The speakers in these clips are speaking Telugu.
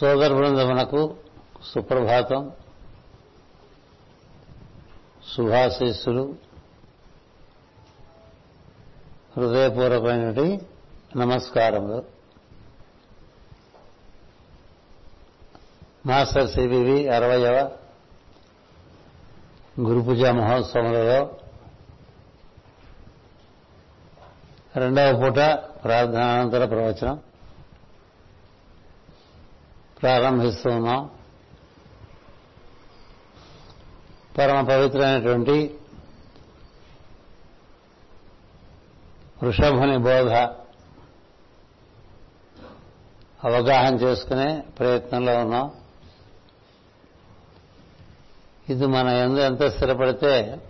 సోదర బృందమునకు సుప్రభాతం. శుభాశీస్సులు హృదయపూర్వకమైనటువంటి నమస్కారములు. మాస్టర్ సిబివి అరవయవ గురుపూజా మహోత్సవంలో రెండవ పూట ప్రార్థనానంతర ప్రవచనం. ప్రారంభిస్తున్నాం. పరమ పవిత్రమైనటువంటి వృషభుని బోధ అవగాహన చేసుకునే ప్రయత్నంలో ఉన్నాం. ఇది మన ఎందు ఎంత స్థిరపడితే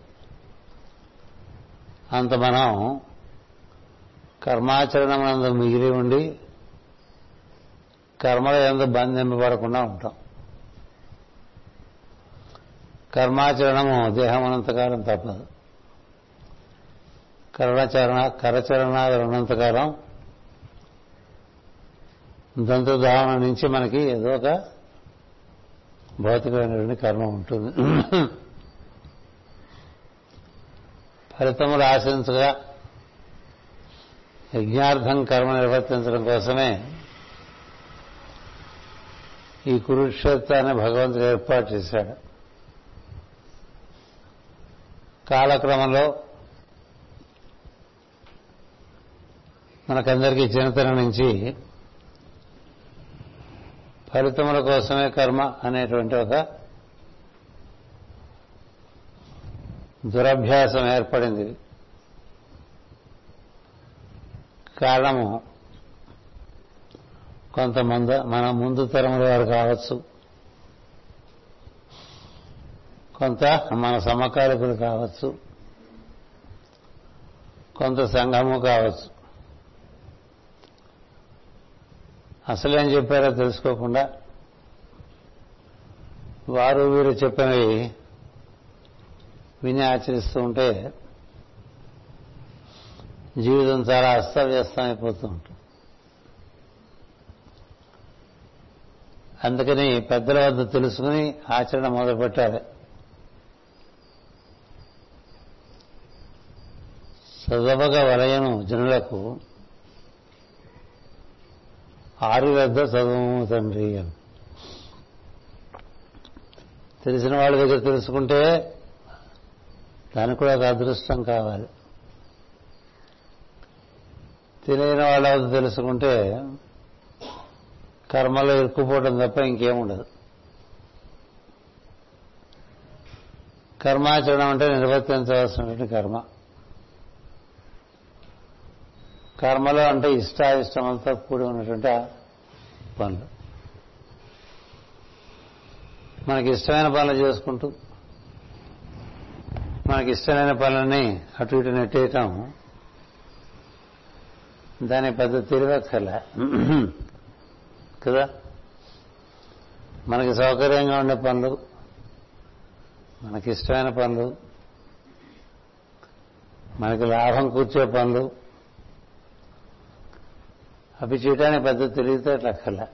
అంత మనం కర్మాచరణమందు మిగిలి ఉండి కర్మల ఎందు బంధింపబడకుండా ఉంటాం. కర్మాచరణము దేహం అనంతకాలం తప్పదు. కరణచరణ కరచరణాలు ఉన్నంతకాలం దంతధావన నుంచి మనకి ఏదో ఒక భౌతికమైనటువంటి కర్మ ఉంటుంది. ఫలితములు ఆశించగా యజ్ఞార్థం కర్మ నిర్వర్తించడం కోసమే ఈ కురుక్షేత్రాన్ని భగవంతుడు ఏర్పాటు చేశాడు. కాలక్రమంలో మనకందరికీ చిన్నతనం నుంచి ఫలితముల కోసమే కర్మ అనేటువంటి ఒక దురభ్యాసం ఏర్పడింది. కారణము కొంతమంది మన ముందు తరముల వారు కావచ్చు. కొంత మన సమకాలికులు కావచ్చు. కొంత సంఘము కావచ్చు. అసలేం చెప్పారో తెలుసుకోకుండా వారు వీరు చెప్పినవి విని ఆచరిస్తూ ఉంటే జీవితం చాలా అస్తవ్యస్తం అయిపోతూ ఉంటుంది. అందుకని పెద్దల వద్ద తెలుసుకుని ఆచరణ మొదలుపెట్టాలి. చదవగ వలయను జనులకు ఆరు వద్ద చదువు తండ్రి అని. తెలిసిన వాళ్ళ దగ్గర తెలుసుకుంటే దానికి కూడా ఒక అదృష్టం కావాలి. తెలియని వాళ్ళ వద్ద తెలుసుకుంటే కర్మలో ఇరుక్కుపోవడం తప్ప ఇంకేముండదు కర్మాచరణ అంటే నిర్వర్తించవలసినటువంటి కర్మ. కర్మలో అంటే ఇష్టాయిష్టమంతా కూడి ఉన్నటువంటి పనులు. మనకి ఇష్టమైన పనులు చేసుకుంటూ మనకి ఇష్టమైన పనులని అటు ఇటు నెట్టేయటం దాని పెద్ద తెలివక్కల కదా? మనకి సౌకర్యంగా ఉండే పనులు మనకిష్టమైన పనులు మనకి లాభం కూర్చే పనులు అవి చేయడానికి పెద్ద తెలివితేటలు అట్లా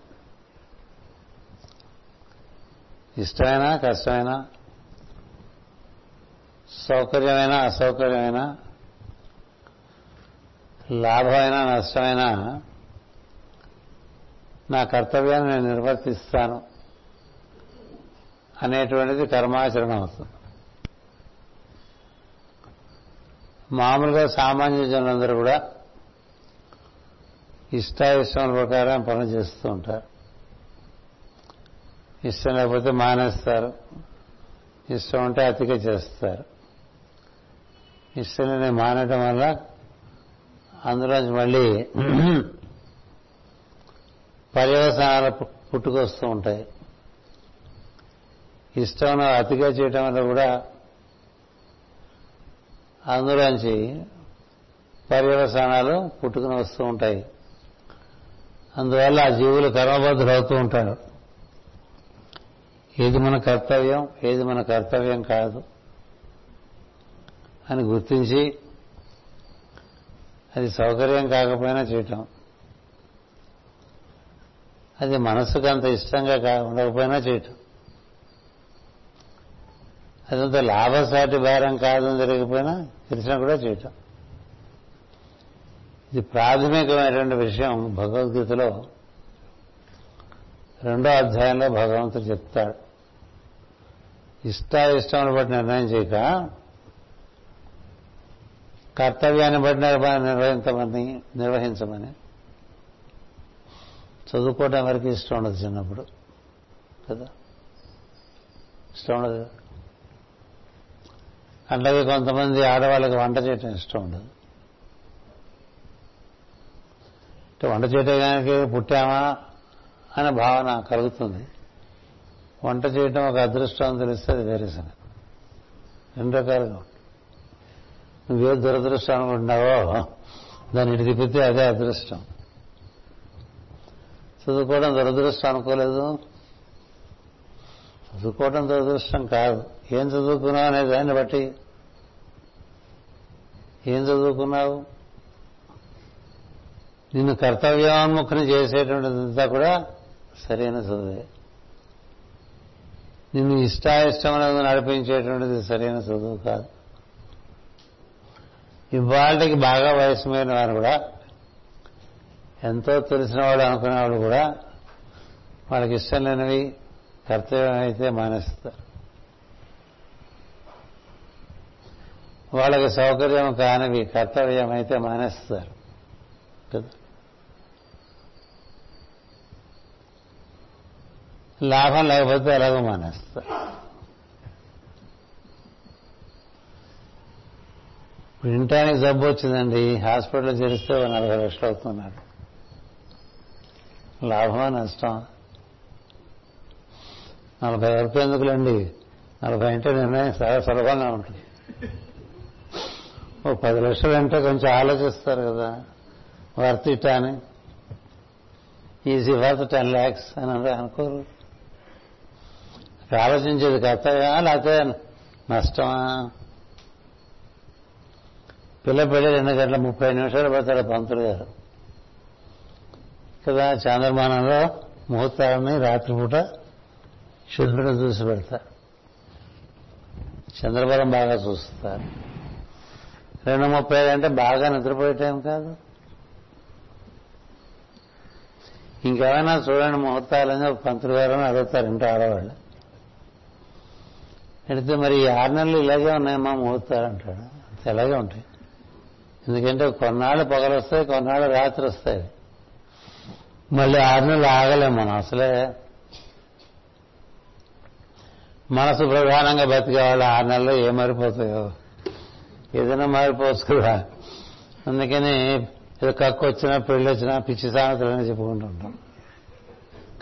ఇష్టమైనా కష్టమైనా సౌకర్యమైన అసౌకర్యమైన లాభమైనా నష్టమైనా నా కర్తవ్యాన్ని నేను నిర్వర్తిస్తాను అనేటువంటిది కర్మాచరణ అవుతుంది. మామూలుగా సామాన్య జనులందరూ కూడా ఇష్టాయిష్టముల ప్రకారం పనులు చేస్తూ ఉంటారు. ఇష్టం లేకపోతే మానేస్తారు. ఇష్టం ఉంటే అతిక చేస్తారు. ఇష్టం లేని మానటం వల్ల అందులోంచి మళ్ళీ పర్యవసానాలు పుట్టుకొస్తూ ఉంటాయి. ఇష్టం అతిగా చేయటం వల్ల కూడా అందులోంచి పర్యవసానాలు పుట్టుకుని వస్తూ ఉంటాయి. అందువల్ల ఆ జీవులు కర్మబద్ధులు అవుతూ ఉంటారు. ఏది మన కర్తవ్యం ఏది మన కర్తవ్యం కాదు అని గుర్తించి అది సౌకర్యం కాకపోయినా చేయటం. అది మనసుకు అంత ఇష్టంగా కా- ఉండకపోయినా చేయటం. అదంత లాభసాటి భారం కాదని జరిగిపోయినా తెలిసినా కూడా చేయటం. ఇది ప్రాథమికమైనటువంటి విషయం భగవద్గీతలో. రెండో అధ్యాయంలో భగవంతుడు చెప్తాడు. ఇష్టాయిష్టములు బట్టి నిర్ణయం చేయక కర్తవ్యాన్ని బట్టి నిర్వహించమని నిర్వహించమని. చదువుకోవడం వరకు ఇష్టం ఉండదు చిన్నప్పుడు. కదా? ఇష్టం ఉండదు అట్లాగే కొంతమంది ఆడవాళ్ళకి వంట చేయటం ఇష్టం ఉండదు. అంటే వంట చేయడానికి పుట్టామా అనే భావన కలుగుతుంది. వంట చేయటం ఒక అదృష్టం అని తెలిస్తే అది వేరే సంగతి. రెండు రకాలుగా ఉంటుంది నువ్వే దురదృష్టం అనుకుంటున్నావో దాన్ని ఇటు తిప్పితే అదే అదృష్టం. చదువుకోవడం దురదృష్టం అనుకోలేదు. చదువుకోవడం దురదృష్టం కాదు. ఏం చదువుకున్నావు అనే దాన్ని బట్టి. ఏం చదువుకున్నావు? నిన్ను కర్తవ్యోన్ముఖుని చేసేటువంటిదంతా కూడా సరైన చదువే. నిన్ను ఇష్టాయిష్టములను నడిపించేటువంటిది సరైన చదువు కాదు. ఇవాళకి బాగా వయసు వారు కూడా ఎంతో తెలిసిన వాళ్ళు అనుకునే వాళ్ళు కూడా వాళ్ళకి ఇష్టం లేనివి కర్తవ్యం అయితే మానేస్తారు. వాళ్ళకి సౌకర్యం కానివి కర్తవ్యం అయితే మానేస్తారు. కదా? లాభం లేకపోతే ఎలాగో మానేస్తారు. ఇప్పుడు ఇంటానికి జబ్బు వచ్చిందండి హాస్పిటల్ చేరిస్తే నలభై లక్షలు అవుతున్నాడు లాభమా నష్టం నలభై వరకు ఎందుకులండి? నలభై అంటే నిర్ణయం చాలా సులభంగా ఉంటుంది. ఓ పది లక్షలు అంటే కొంచెం ఆలోచిస్తారు కదా. వర్త్ ఇట్ అని. ఈజీ వర్త్ టెన్ ల్యాక్స్ అని అనుకోరు. ఆలోచించేది కర్తవ్యమా? లేకపోతే నష్టమా? పిల్ల పెళ్ళి రెండు గంటల ముప్పై నిమిషాలు పడతాడు పంతులు గారు. కదా చాంద్రమానంలో ముహూర్తాలని రాత్రిపూట చంద్రుడు చూసి పెడతారు చంద్రబలం బాగా చూస్తారు రెండు ముప్పై అంటే బాగా నిద్రపోయే టైం కాదు. ఇంకేమైనా చూడండి ముహూర్తాలని పంతులు గారని అడుగుతారు ఇంట్లో ఆడవాళ్ళు. అడిగితే మరి ఈ ఆరు నెలలు ఇలాగే ఉన్నాయమ్మా ముహూర్తాలు అంటాడు. ఇలాగే ఉంటాయి. ఎందుకంటే కొన్నాళ్ళు పగలు వస్తాయి కొన్నాళ్ళు రాత్రి వస్తాయి. మళ్ళీ ఆరు నెలలు ఆగలేం మనం. అసలే మనసు ప్రధానంగా బతికేవాళ్ళు ఆరు నెలల్లో ఏం మారిపోతాయో. ఏదైనా మారిపోవచ్చు కదా. అందుకని కక్కు వచ్చినా పెళ్ళి వచ్చినా పిచ్చి సామెతలు అని చెప్పుకుంటుంటాం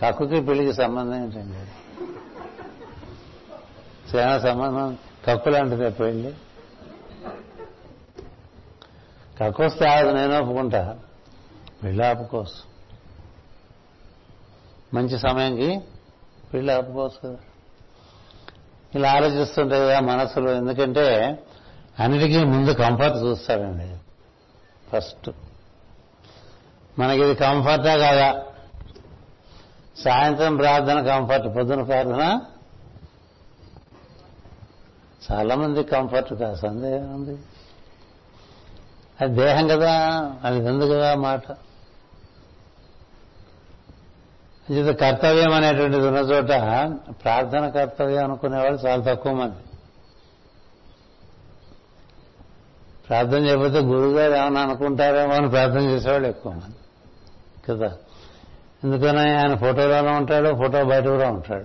కక్కుకి పెళ్ళికి సంబంధం ఏంటండి? చాలా సంబంధం? కక్కు లాంటిదే పెళ్ళి కక్కు వస్తే ఆగదు నేను ఒప్పుకుంటా. పెళ్ళి ఆపుకోసం మంచి సమయంకి పెళ్ళి ఆపుకోవచ్చు కదా. ఇలా ఆలోచిస్తుంటాయి కదా మనసులో ఎందుకంటే అన్నిటికీ ముందు కంఫర్ట్ చూస్తారండి. ఫస్ట్ మనకి ఇది కంఫర్టా కాదా. సాయంత్రం ప్రార్థన కంఫర్ట్ పొద్దున ప్రార్థన. చాలా మంది కంఫర్ట్ కాదు సందేహం ఉంది. అది దేహం కదా అది ఎందుకు కదా మాట. ఇది కర్తవ్యం అనేటువంటిది ఉన్న చోట ప్రార్థన కర్తవ్యం అనుకునేవాళ్ళు చాలా తక్కువ మంది. ప్రార్థన చేయకపోతే గురువుగారు ఏమైనా అనుకుంటారేమో అని ప్రార్థన చేసేవాళ్ళు ఎక్కువ మంది. కదా? ఎందుకని ఆయన ఫోటోలోనే ఉంటాడు ఫోటో బయట కూడా ఉంటాడు.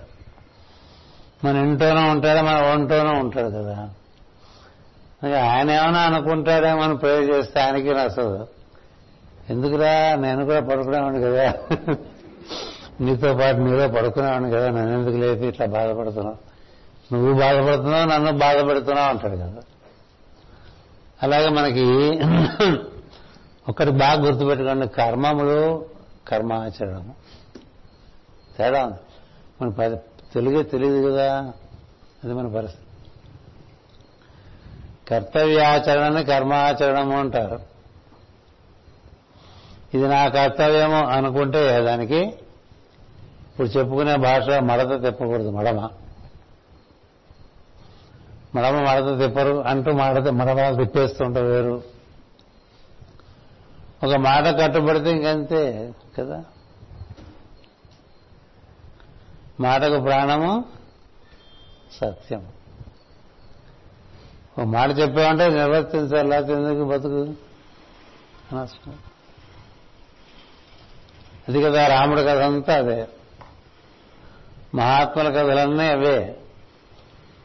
మన ఇంట్లోనూ ఉంటాడు మన ఒంట్లోనే ఉంటాడు కదా? ఆయన ఏమైనా అనుకుంటాడేమో అని ప్రేర్ చేస్తే ఆయనకి నచ్చదు. ఎందుకురా? నేను కూడా పడుకునేవాడిని కదా? నీతో పాటు నీలో పడుకునేవాడిని కదా నన్ను ఎందుకు లేపి ఇట్లా బాధపడుతున్నావు? నువ్వు బాధపడుతున్నావు నన్ను బాధపడుతున్నావు అంటాడు కదా. అలాగే మనకి ఒకటి బాగా గుర్తుపెట్టుకోండి కర్మములు కర్మాచరణము. తేడా ఉంది. మన తెలుగే తెలియదు కదా. అది మన పరిస్థితి. కర్తవ్యాచరణని కర్మాచరణము అంటారు. ఇది నా కర్తవ్యము అనుకుంటే దానికి ఇప్పుడు చెప్పుకునే భాష మడత తిప్పకూడదు మడమ. మడమ మడత తిప్పరు అంటూ మడత మడమ తిప్పేస్తుంటారు వేరు. ఒక మాట కట్టుబడితే ఇంకంతే కదా? మాటకు ప్రాణము సత్యం. ఒక మాట చెప్పామంటే నిర్వర్తించాలి లేకపోతే ఎందుకు బతుకు? అది కదా రాముడి కథ అంతా అదే. మహాత్ముల కథలన్నీ అవే.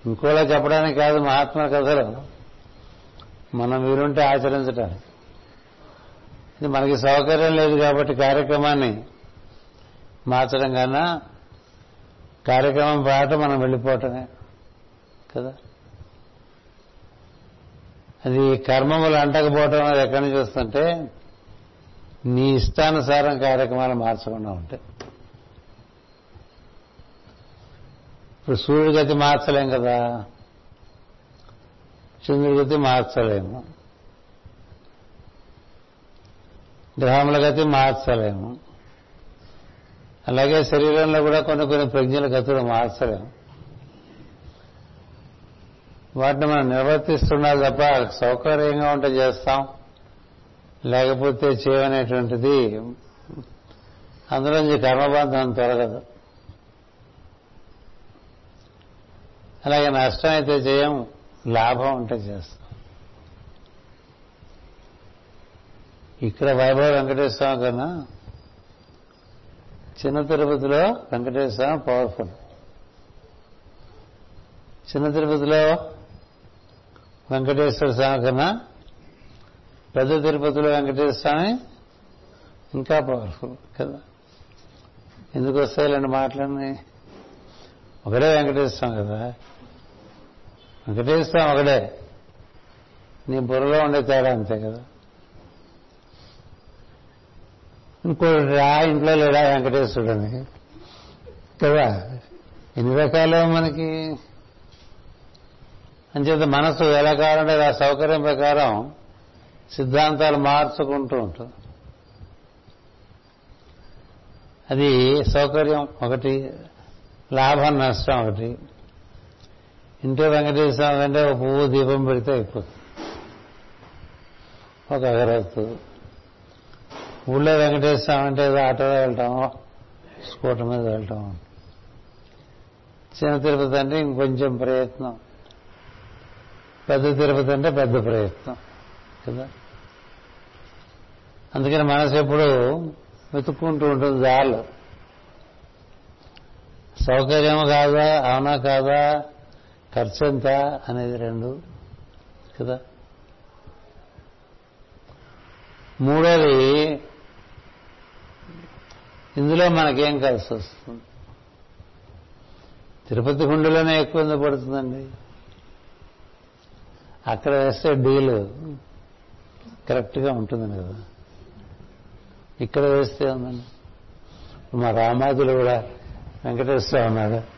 ఇంకోలా చెప్పడానికి కాదు మహాత్ముల కథలు. మనం వీరుంటే ఆచరించడానికి ఇది మనకి సౌకర్యం లేదు కాబట్టి కార్యక్రమాన్ని మార్చడం కన్నా కార్యక్రమం పాట మనం వెళ్ళిపోవటమే కదా. అది కర్మములు అంటకపోవటం అనేది ఎక్కడి నుంచి వస్తుంటే నీ ఇష్టానుసారం కార్యక్రమాలు మార్చకుండా ఉంటాయి. ఇప్పుడు సూర్యుడి గతి మార్చలేం కదా. చంద్రుడి గతి మార్చలేము గ్రహముల గతి మార్చలేము అలాగే శరీరంలో కూడా కొన్ని కొన్ని ప్రజ్ఞల గతులు మార్చలేము వాటిని మనం నిర్వర్తిస్తున్నారు తప్ప సౌకర్యంగా ఉంటే చేస్తాం. లేకపోతే చేయనేటువంటిది. అందులో నుంచి కర్మబంధం తొలగదు. అలాగే నష్టం అయితే చేయం లాభం ఉంటే చేస్తాం. ఇక్కడ వైభవ వెంకటేశ్వర స్వామి కన్నా చిన్న తిరుపతిలో వెంకటేశ్వర స్వామి పవర్ఫుల్ చిన్న తిరుపతిలో వెంకటేశ్వర స్వామి కన్నా పెద్ద తిరుపతిలో వెంకటేశ్వర స్వామి ఇంకా పవర్ఫుల్ కదా. ఎందుకు వస్తాయి ఇలాంటి మాటలన్నీ? ఒకడే వెంకటేశ్వర స్వామి కదా. వెంకటేశ్వర స్వామి ఒకడే నీ బుర్రలో ఉండే తేడా అంతే కదా. ఇంకోటి రా ఇంట్లో లేడా వెంకటేశ్వరుడని? కదా. ఎన్ని రకాలు మనకి? అంచేత మనసు ఎలా కావాలంటే ఆ సౌకర్యం ప్రకారం సిద్ధాంతాలు మార్చుకుంటూ ఉంటుంది అది సౌకర్యం ఒకటి లాభం నష్టం ఒకటి. ఇంట్లో వెంకటేశ్వర స్వామి అంటే ఒక పువ్వు దీపం పెడితే అయిపోతుంది. ఒక అగరత్తు. ఊళ్ళో వెంకటేశ్వర స్వామి అంటే ఏదో ఆటోలో వెళ్తాం స్కూటర్ మీద వెళ్తాం చిన్న తిరుపతి అంటే ఇంకొంచెం ప్రయత్నం. పెద్ద తిరుపతి అంటే పెద్ద ప్రయత్నం. కదా? అందుకని మనసు ఎప్పుడు వెతుక్కుంటూ ఉంటుంది దారిలో. సౌకర్యం కాదా? అవునా కాదా? ఖర్చు ఎంత అనేది రెండు కదా? మూడోది ఇందులో మనకేం కలిసి వస్తుంది? తిరుపతి గుండెలోనే ఎక్కువ ఎందుకు పడుతుందండి? అక్కడ వేస్తే డీలు కరెక్ట్గా ఉంటుంది కదా? ఇక్కడ వేస్తే ఉందండి. మా రామాజులు కూడా వెంకటేశ్వర ఉన్నాడు.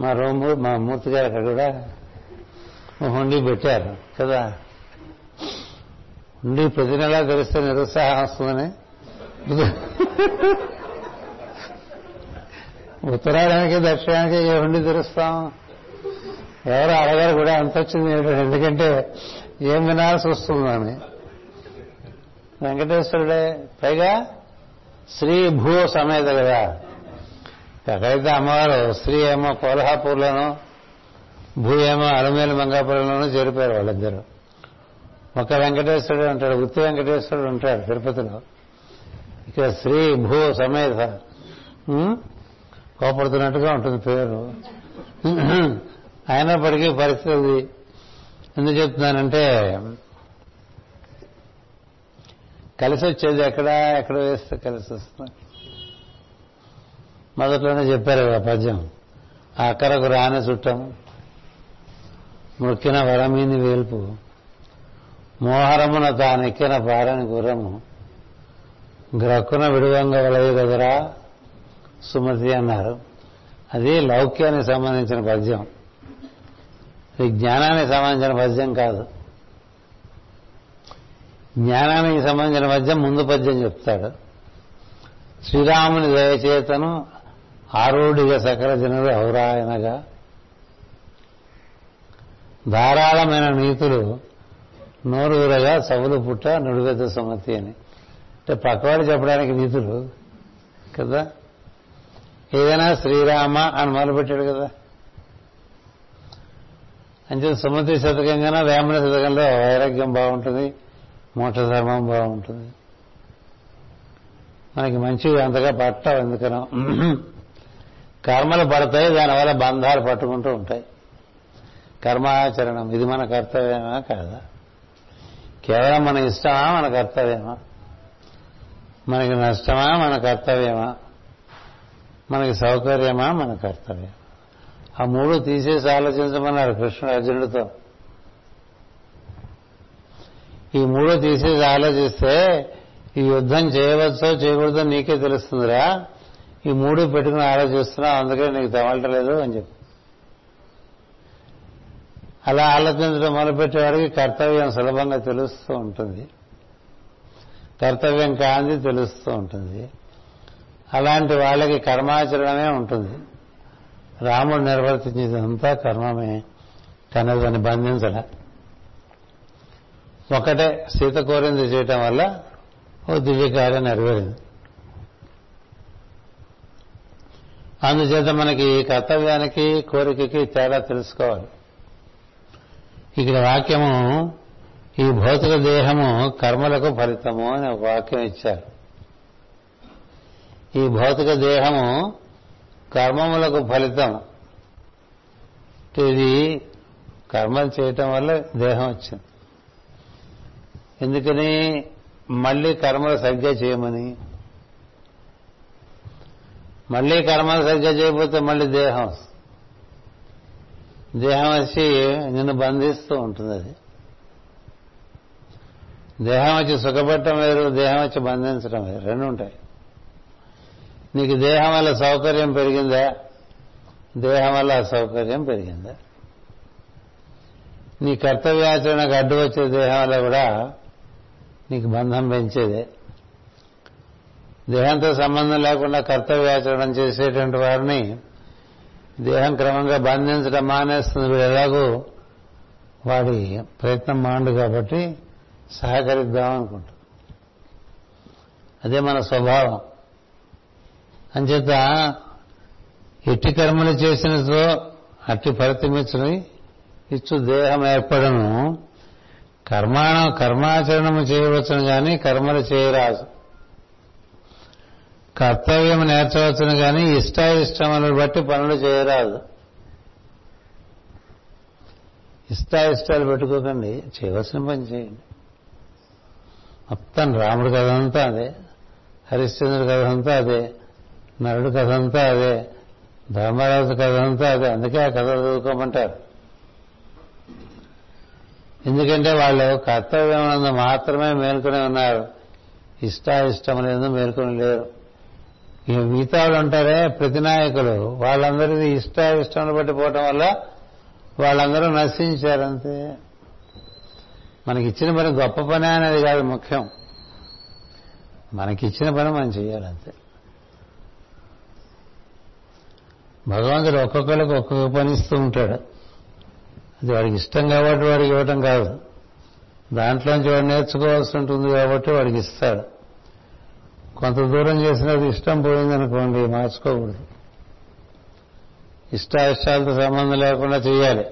మా రోము మా మూర్తి గారు అక్కడ కూడా హుండీ పెట్టారు కదా? హుండీ ప్రతి నెలా తెలిస్తే నిరుత్సాహం వస్తుందని. ఉత్తరాయణానికి దక్షిణానికి ఏ హుండీ తెరుస్తాం? ఎవరు అడగారు కూడా అంత వచ్చింది ఎందుకంటే ఏం వినాల్సి వస్తుందని వెంకటేశ్వరుడే పైగా శ్రీ భూ సమేత కదా? ఎక్కడైతే అమ్మవారు స్త్రీ ఏమో కోల్హాపూర్లోనూ భూ ఏమో అలమేలు మంగాపురంలోనూ చేరిపోయారు వాళ్ళిద్దరూ. ఒక వెంకటేశ్వరుడు ఉంటాడు ఉత్తి వెంకటేశ్వరుడు ఉంటాడు తిరుపతిలో. ఇక్కడ శ్రీ భూ సమేత కోపడుతున్నట్టుగా ఉంటుంది పేరు. అయినప్పటికీ పరిస్థితి ఎందుకు చెప్తున్నానంటే కలిసి వచ్చేది ఎక్కడ ఎక్కడ వేస్తే కలిసి వస్తుంది మొదట్లోనే చెప్పారు కదా పద్యం. అక్కరకు రాని చుట్టం. మృక్కిన వరమీని వేల్పు. మోహరమున తానెక్కిన పారని గుర్రము. గ్రక్కున విడువంగ వలయ కదరా సుమతి అన్నారు. అది లౌక్యానికి సంబంధించిన పద్యం. ఇది జ్ఞానానికి సంబంధించిన పద్యం కాదు. జ్ఞానానికి సంబంధించిన పద్యం ముందు పద్యం చెప్తాడు. శ్రీరాముని దయచేతను ఆరూఢిగా సకల జనులు ఔరాయనగా ధారాళమైన నీతులు నోరూరగా సవులు పుట్ట నుడివెద్ద సుమతి అని. అంటే పక్కవాడు చెప్పడానికి నీతులు కదా? ఏదైనా శ్రీరామ అని మొదలుపెట్టాడు కదా. అంతే సుమతి శతకం కన్నా వేమన శతకంలో వైరాగ్యం బాగుంటుంది మోక్ష ధర్మం బాగుంటుంది. మనకి మంచి అంతగా పట్టవు ఎందుకనో. కర్మలు పడతాయి దానివల్ల బంధాలు పట్టుకుంటూ ఉంటాయి. కర్మాచరణం ఇది మన కర్తవ్యమా కాదా? కేవలం మన ఇష్టమా మన కర్తవ్యమా? మనకి నష్టమా మన కర్తవ్యమా? మనకి సౌకర్యమా మన కర్తవ్యం ఆ మూడు తీసేసి ఆలోచించమన్నారు కృష్ణుడు అర్జునుడితో ఈ మూడు తీసేసి ఆలోచిస్తే ఈ యుద్ధం చేయవచ్చో చేయకూడదో నీకే తెలుస్తుందిరా. ఈ మూడు పెట్టుకుని ఆలోచిస్తున్నావు అందుకే నీకు తమలటలేదు అని చెప్పి. అలా ఆలోచించడం మొదలుపెట్టేవాడికి కర్తవ్యం సులభంగా తెలుస్తూ ఉంటుంది. కర్తవ్యం కాంది తెలుస్తూ ఉంటుంది. అలాంటి వాళ్ళకి కర్మాచరణమే ఉంటుంది. రాముడు నిర్వర్తించేదంతా కర్మమే. కానీ దాన్ని బంధించడం ఒకటే సీత కోరింది చేయటం వల్ల ఓ దివ్య కార్యం నెరవేరింది. అందుచేత మనకి కర్తవ్యానికి కోరికకి తేడా తెలుసుకోవాలి. ఇక్కడ వాక్యము ఈ భౌతిక దేహము కర్మలకు ఫలితము అని ఒక వాక్యం ఇచ్చారు. ఈ భౌతిక దేహము కర్మములకు ఫలితం. ఇది కర్మలు చేయటం వల్ల దేహం వచ్చింది. ఎందుకని? మళ్ళీ కర్మలు సరిగ్గా చేయమని. మళ్ళీ కర్మలు సరిగ్గా చేయకపోతే మళ్ళీ దేహం వస్తుంది. దేహం వచ్చి నిన్ను బంధిస్తూ ఉంటుంది అది. దేహం వచ్చి సుఖపట్టడం వేరు దేహం వచ్చి బంధించడం వేరు. రెండు ఉంటాయి. నీకు దేహం వల్ల సౌకర్యం పెరిగిందా? దేహం వల్ల అసౌకర్యం పెరిగిందా? నీ కర్తవ్యాచరణకు అడ్డు వచ్చే దేహం వల్ల కూడా నీకు బంధం పెంచేదే. దేహంతో సంబంధం లేకుండా కర్తవ్యాచరణ చేసేటువంటి వారిని దేహం క్రమంగా బంధించడం మానేస్తుంది. వీడు ఎలాగో వాడి ప్రయత్నం మాండు కాబట్టి సహకరిద్దాం అనుకుంటాం. అదే మన స్వభావం. అంచేత ఎట్టి కర్మలు చేసినతో అట్టి ఫలితమిచ్చుని ఇచ్చు దేహం ఏర్పడను. కర్మాణం కర్మాచరణము చేయవచ్చును కానీ కర్మలు చేయరాదు. కర్తవ్యం నేర్చవచ్చును కానీ ఇష్టాయిష్టములను బట్టి పనులు చేయరాదు. ఇష్టాయిష్టాలు పెట్టుకోకండి చేయవలసిన పని చేయండి. మొత్తం రాముడి కథ అంతా అదే హరిశ్చంద్రుడి కథ అంతా అదే నరుడు కథ అంతా అదే ధర్మరాజు కథ అంతా అదే అందుకే ఆ కథ చదువుకోమంటారు. ఎందుకంటే వాళ్ళు కర్తవ్యం మాత్రమే మేల్కొని ఉన్నారు. ఇష్టాయిష్టములందు మేల్కొని లేరు. ఈ మిగతా వాళ్ళు ఉంటారే ప్రతి నాయకులు వాళ్ళందరిది ఇష్టాయిష్టములు బట్టి పోవటం వల్ల వాళ్ళందరూ నశించారంతే మనకిచ్చిన పని గొప్ప పని అనేది కాదు ముఖ్యం. మనకిచ్చిన పని మనం చేయాలంతే. భగవంతుడు ఒక్కొక్కరికి ఒక్కొక్క పని ఇస్తూ ఉంటాడు. అది వాడికి ఇష్టం కాబట్టి వాడికి ఇవ్వటం కాదు. దాంట్లోంచి వాడు నేర్చుకోవాల్సి ఉంటుంది కాబట్టి వాడికి ఇస్తాడు. కొంత దూరం చేసినది ఇష్టం పోయిందనుకోండి మార్చుకోకూడదు. ఇష్టాయిష్టాలతో సంబంధం లేకుండా చేయాలి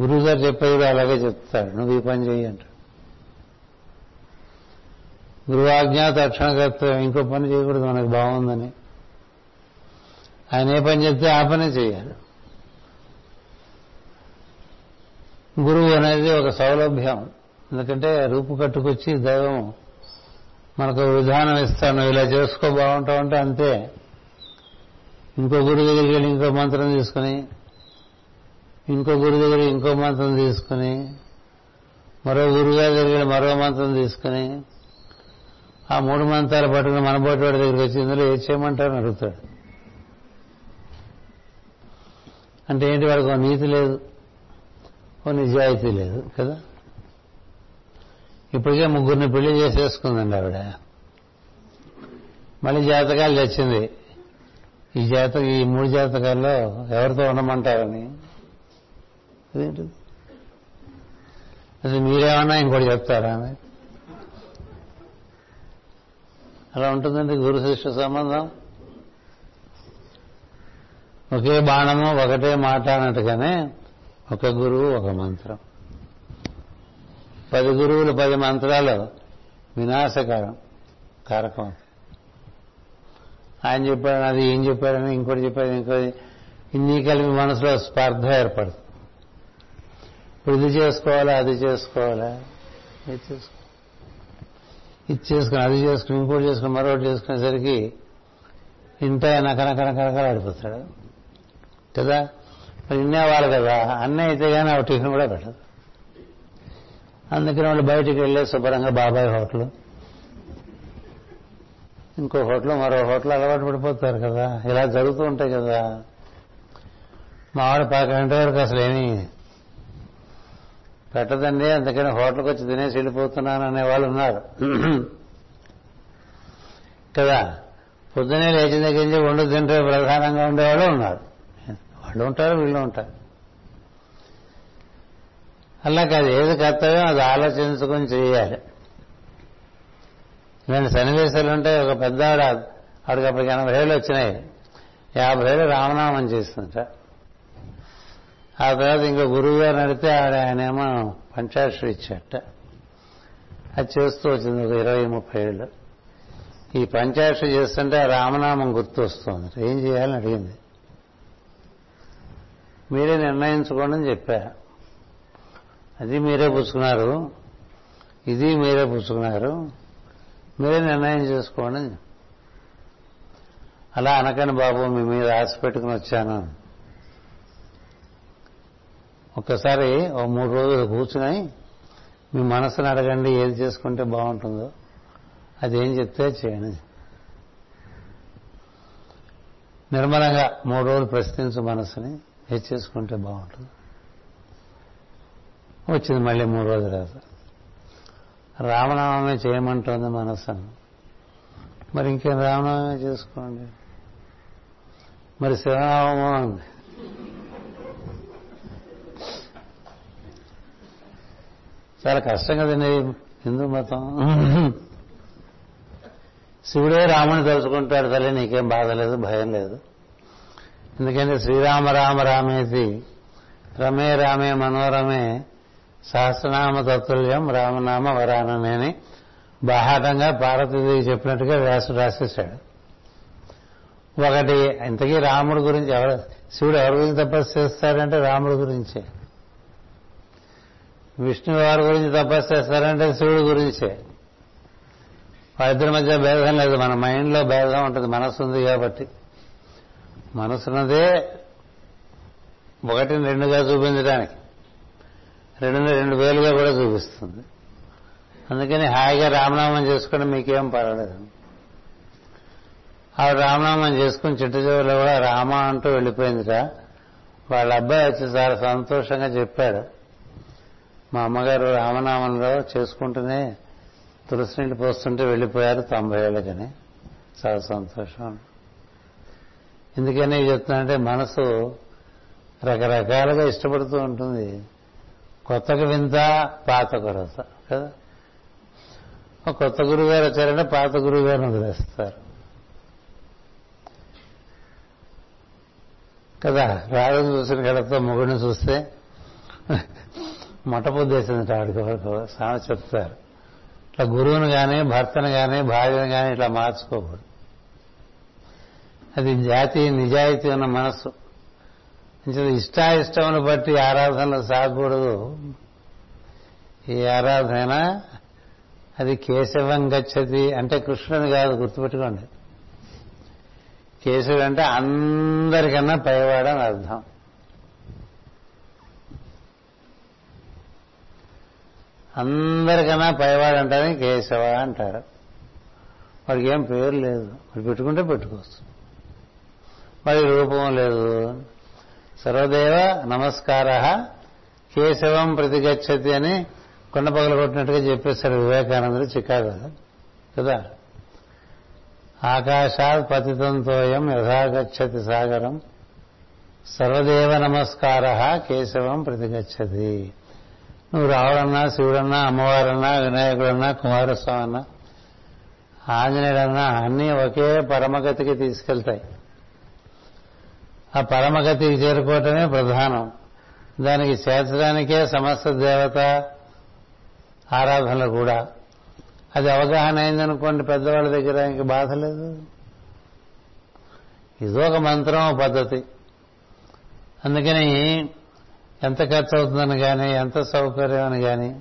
గురువు గారు చెప్పేది అలాగే చెప్తాడు నువ్వు ఈ పని చేయంట అంటాడు గురువాజ్ఞ ఇంకో పని చేయకూడదు మనకు బాగుందని. ఆయన ఏ పని చెప్తే ఆ పని చేయాలి గురువు అనేది ఒక సౌలభ్యం. ఎందుకంటే రూపు కట్టుకొచ్చి దైవం మనకు విధానం ఇస్తాను ఇలా చేసుకో బాగుంటావు అంటే అంతే. ఇంకో గురు దగ్గరికి వెళ్ళి ఇంకో మంత్రం తీసుకుని ఇంకో గురు దగ్గర ఇంకో మంత్రం తీసుకుని మరో గురుగారి దగ్గర మరో మంత్రం తీసుకుని ఆ మూడు మంత్రాలు పట్టుకుని మన బోటి వాడి దగ్గరికి వచ్చి ఇందులో ఏది చేయమంటారని అడుగుతాడు. అంటే ఏంటి వాడికి నీతి లేదు ఓ నిజాయితీ లేదు కదా? ఇప్పటికే ముగ్గురిని పెళ్ళి చేసేసుకుందండి ఆవిడ. మళ్ళీ జాతకాలు తెచ్చింది. ఈ జాత ఈ మూడు జాతకాల్లో ఎవరితో ఉండమంటారని. అదేంటిది అసలు మీరేమన్నా ఇంకోటి చెప్తారా? అని అలా ఉంటుందండి గురు శిష్య సంబంధం. ఒకే బాణము ఒకటే మాట అన్నట్టుగానే ఒక గురువు ఒక మంత్రం. పది గురువులు పది మంత్రాలు వినాశకరం కారకం. ఆయన చెప్పాడు అది ఏం చెప్పాడని ఇంకోటి చెప్పాడు ఇంకోటి. ఇన్ని కలిపి మనసులో స్పర్ధ ఏర్పడుతుంది. ఇప్పుడు ఇది చేసుకోవాలా అది చేసుకోవాలా? ఇది చేసుకో. ఇది చేసుకుని అది చేసుకుని ఇంకోటి చేసుకుని మరొకటి చేసుకునేసరికి ఇంత నకనకనకనకలాడిపోతాడు కదా? మరి ఇన్నేవాళ్ళు కదా? అన్నీ అయితే కానీ ఆ టిఫిన్ కూడా పెట్టదు. అందుకని వాళ్ళు బయటికి వెళ్ళే శుభ్రంగా బాబాయ్ హోటల్. ఇంకో హోటల్ మరో హోటల్ అలవాటు పడిపోతారు కదా. ఇలా జరుగుతూ ఉంటాయి కదా. మామిడి వాడు వరకు అసలు ఏమి పెట్టదండి. అందుకని హోటల్కి వచ్చి తినేసి వెళ్ళిపోతున్నాను అనే వాళ్ళు ఉన్నారు. కదా. పొద్దునే లేచిన దగ్గర నుంచి వండు తింటే ప్రధానంగా ఉండేవాళ్ళు ఉన్నారు. వాళ్ళు ఉంటారు వీళ్ళు ఉంటారు. అలా కాదు ఏది కర్తవ్యం అది ఆలోచించుకొని చేయాలి. ఇలాంటి సన్నివేశాలు ఉంటే ఒక పెద్ద ఆవిడ ఆడికి అప్పటికి ఎనభై ఏళ్ళు వచ్చినాయి. యాభై ఏళ్ళు రామనామం చేస్తుంట. ఆ తర్వాత ఇంకో గురువు గారు నడితే ఆవిడ ఆయనేమో పంచాక్షరి ఇచ్చట. అది చేస్తూ వచ్చింది ఒక ఇరవై ముప్పై ఏళ్ళు. ఈ పంచాక్షరి చేస్తుంటే ఆ రామనామం గుర్తు వస్తుంది ఏం చేయాలని అడిగింది. మీరే నిర్ణయించుకోండి అని చెప్పారు అది మీరే పుచ్చుకున్నారు. ఇది మీరే పుచ్చుకున్నారు. మీరే నిర్ణయం చేసుకోండి. అలా అనకండి బాబు మీ మీద ఆశ పెట్టుకుని వచ్చాను. ఒక్కసారి ఓ మూడు రోజులు కూర్చుని మీ మనసును అడగండి ఏది చేసుకుంటే బాగుంటుందో. అదేం చెప్తే చేయండి. నిర్మలంగా మూడు రోజులు ప్రశ్నించు మనసుని ఏది చేసుకుంటే బాగుంటుంది. వచ్చింది మళ్ళీ మూడు రోజుల తర్వాత. రామనామమే చేయమంటుంది మనస్సును. మరి ఇంకేం రామనామమే చేసుకోండి? మరి శివనామం అంది. చాలా కష్టం కదండి హిందూ మతం. శివుడే రాముని తలుచుకుంటాడు తల్లి నీకేం బాధ లేదు భయం లేదు. ఎందుకంటే శ్రీరామ రామ రామేసి రమే రామే మనోరమే సహస్రనామ తత్తుల్యం రామనామ వరానమే అని బాహాటంగా పార్వతీదేవి చెప్పినట్టుగా వ్యాసుడు రాసేశాడు. ఒకటి ఇంతకీ రాముడి గురించి ఎవరు శివుడు ఎవరి గురించి తపస్సు చేస్తారంటే రాముడి గురించే. విష్ణు వారి గురించి తపస్సు చేస్తారంటే శివుడి గురించే. వాళ్ళిద్దరి మధ్య భేదం లేదు మన మైండ్లో భేదం ఉంటుంది మనసు ఉంది కాబట్టి. మనసున్నదే ఒకటిని రెండుగా చూపించడానికి. రెండు రెండు వేలుగా కూడా చూపిస్తుంది. అందుకని హాయిగా రామనామం చేసుకుని మీకేం పర్వాలేదు. ఆవిడ రామనామం చేసుకుని చిట్ట చివరిలో కూడా రామ అంటూ వెళ్ళిపోయిందిట. వాళ్ళ అబ్బాయి వచ్చి చాలా సంతోషంగా చెప్పాడు. మా అమ్మగారు రామనామంలో చేసుకుంటూనే తులసి నీళ్ళు పోస్తుంటే వెళ్ళిపోయారు తొంభై ఏళ్ళకని. చాలా సంతోషం. ఎందుకని చెప్తున్నానంటే మనసు రకరకాలుగా ఇష్టపడుతూ ఉంటుంది. కొత్తకు వింత పాత కొరత కదా? కొత్త గురువు గారు వచ్చారంటే పాత గురువు గారిని వదిలేస్తారు. కదా రాజును చూసిన కడతో మొగుడిని చూస్తే మొట్టపొద్దేసింది ఆడికి వరకు సామె చెప్తారు. ఇట్లా గురువుని కానీ భర్తను కానీ భార్యను కానీ ఇట్లా మార్చుకోకూడదు. అది జాతి నిజాయితీ ఉన్న మనస్సు. ఇష్టాయిష్టమును బట్టి ఆరాధనలు సాగకూడదు. ఈ ఆరాధన అది కేశవం గచ్చతి అంటే కృష్ణుని కాదు గుర్తుపెట్టుకోండి. కేశవుడు అంటే అందరికన్నా పైవాడని అర్థం. అందరికన్నా పైవాడు అంటారని కేశవ అంటారు. వాడికి ఏం పేరు లేదు. వాడు పెట్టుకుంటే పెట్టుకోవచ్చు. వాడికి రూపం లేదు. సర్వదేవ నమస్కార. కేశవం ప్రతిగచ్చతి అని కొండ పగల కొట్టినట్టుగా చెప్పేశారు వివేకానందుడు చికాగో. కదా? ఆకాశాత్ పతితంతోయం యథాగచ్చతి సాగరం. సర్వదేవ నమస్కార కేశవం ప్రతిగచ్చతి. నువ్వు రావుడన్నా శివుడన్నా అమ్మవారన్నా వినాయకుడన్నా కుమారస్వామి అన్నా ఆంజనేయుడన్నా అన్నీ ఒకే పరమగతికి తీసుకెళ్తాయి. ఆ పరమగతికి చేరుకోవటమే ప్రధానం. దానికి చేర్చడానికే సమస్త దేవత ఆరాధనలు కూడా. అది అవగాహన అయిందనుకోండి పెద్దవాళ్ళ దగ్గర ఇంక బాధ లేదు. ఇదో ఒక మంత్రం పద్ధతి. అందుకని ఎంత ఖర్చు అవుతుందని కానీ ఎంత సౌకర్యం అని కానీ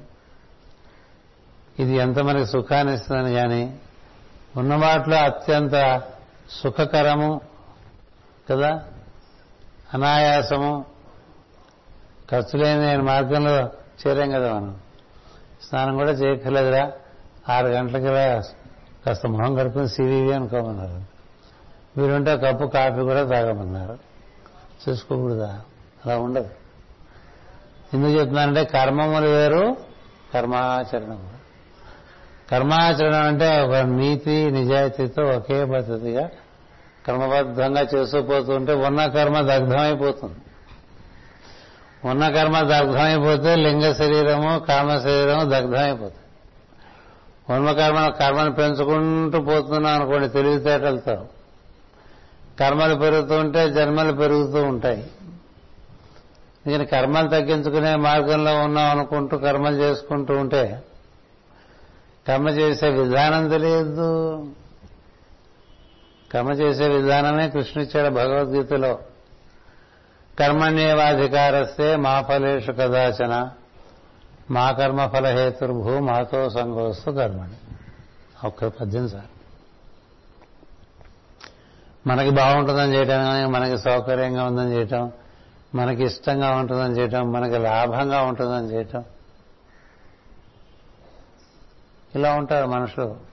ఇది ఎంత మనకి సుఖాన్ని ఇస్తుందని కానీ ఉన్న వాటిలో అత్యంత సుఖకరము కదా? అనాయాసము ఖర్చు లేని మార్గంలో చేరాం కదా మనం. స్నానం కూడా చేయక్కర్లేదురా ఆరు గంటలకి కాస్త మొహం కడుపుని సివివి అనుకోమన్నారు. మీరుంటే కప్పు కాఫీ కూడా తాగమన్నారు. చూసుకోకూడదా? అలా ఉండదు. ఎందుకు చెప్తున్నానంటే కర్మములు వేరు కర్మాచరణం కర్మాచరణం అంటే ఒక నీతి నిజాయితీతో ఒకే పద్ధతిగా కర్మబద్ధంగా చేసుకుపోతుంటే ఉన్న కర్మ దగ్ధమైపోతుంది. ఉన్న కర్మ దగ్ధమైపోతే లింగ శరీరము కామ శరీరము దగ్ధమైపోతుంది ఉన్న కర్మ కర్మను పెంచుకుంటూ పోతున్నాం అనుకోండి తెలివితేటలతో కర్మలు పెరుగుతూ ఉంటే జన్మలు పెరుగుతూ ఉంటాయి. నేను కర్మలు తగ్గించుకునే మార్గంలో ఉన్నాం అనుకుంటూ కర్మలు చేసుకుంటూ ఉంటే కర్మ చేసే విధానం తెలియదు. కర్మ చేసే విధానమే కృష్ణిచ్చాడు భగవద్గీతలో. కర్మణ్యేవాధికారస్తే మా ఫలేషు కదాచన మా కర్మ ఫలహేతుర్భూ మాతో సంగోస్తు కర్మణి. ఒక్క పద్యం సార్. మనకి బాగుంటుందని చేయటం మనకి సౌకర్యంగా ఉందని చేయటం మనకి ఇష్టంగా ఉంటుందని చేయటం మనకి లాభంగా ఉంటుందని చేయటం. ఇలా ఉంటారు మనుషులు.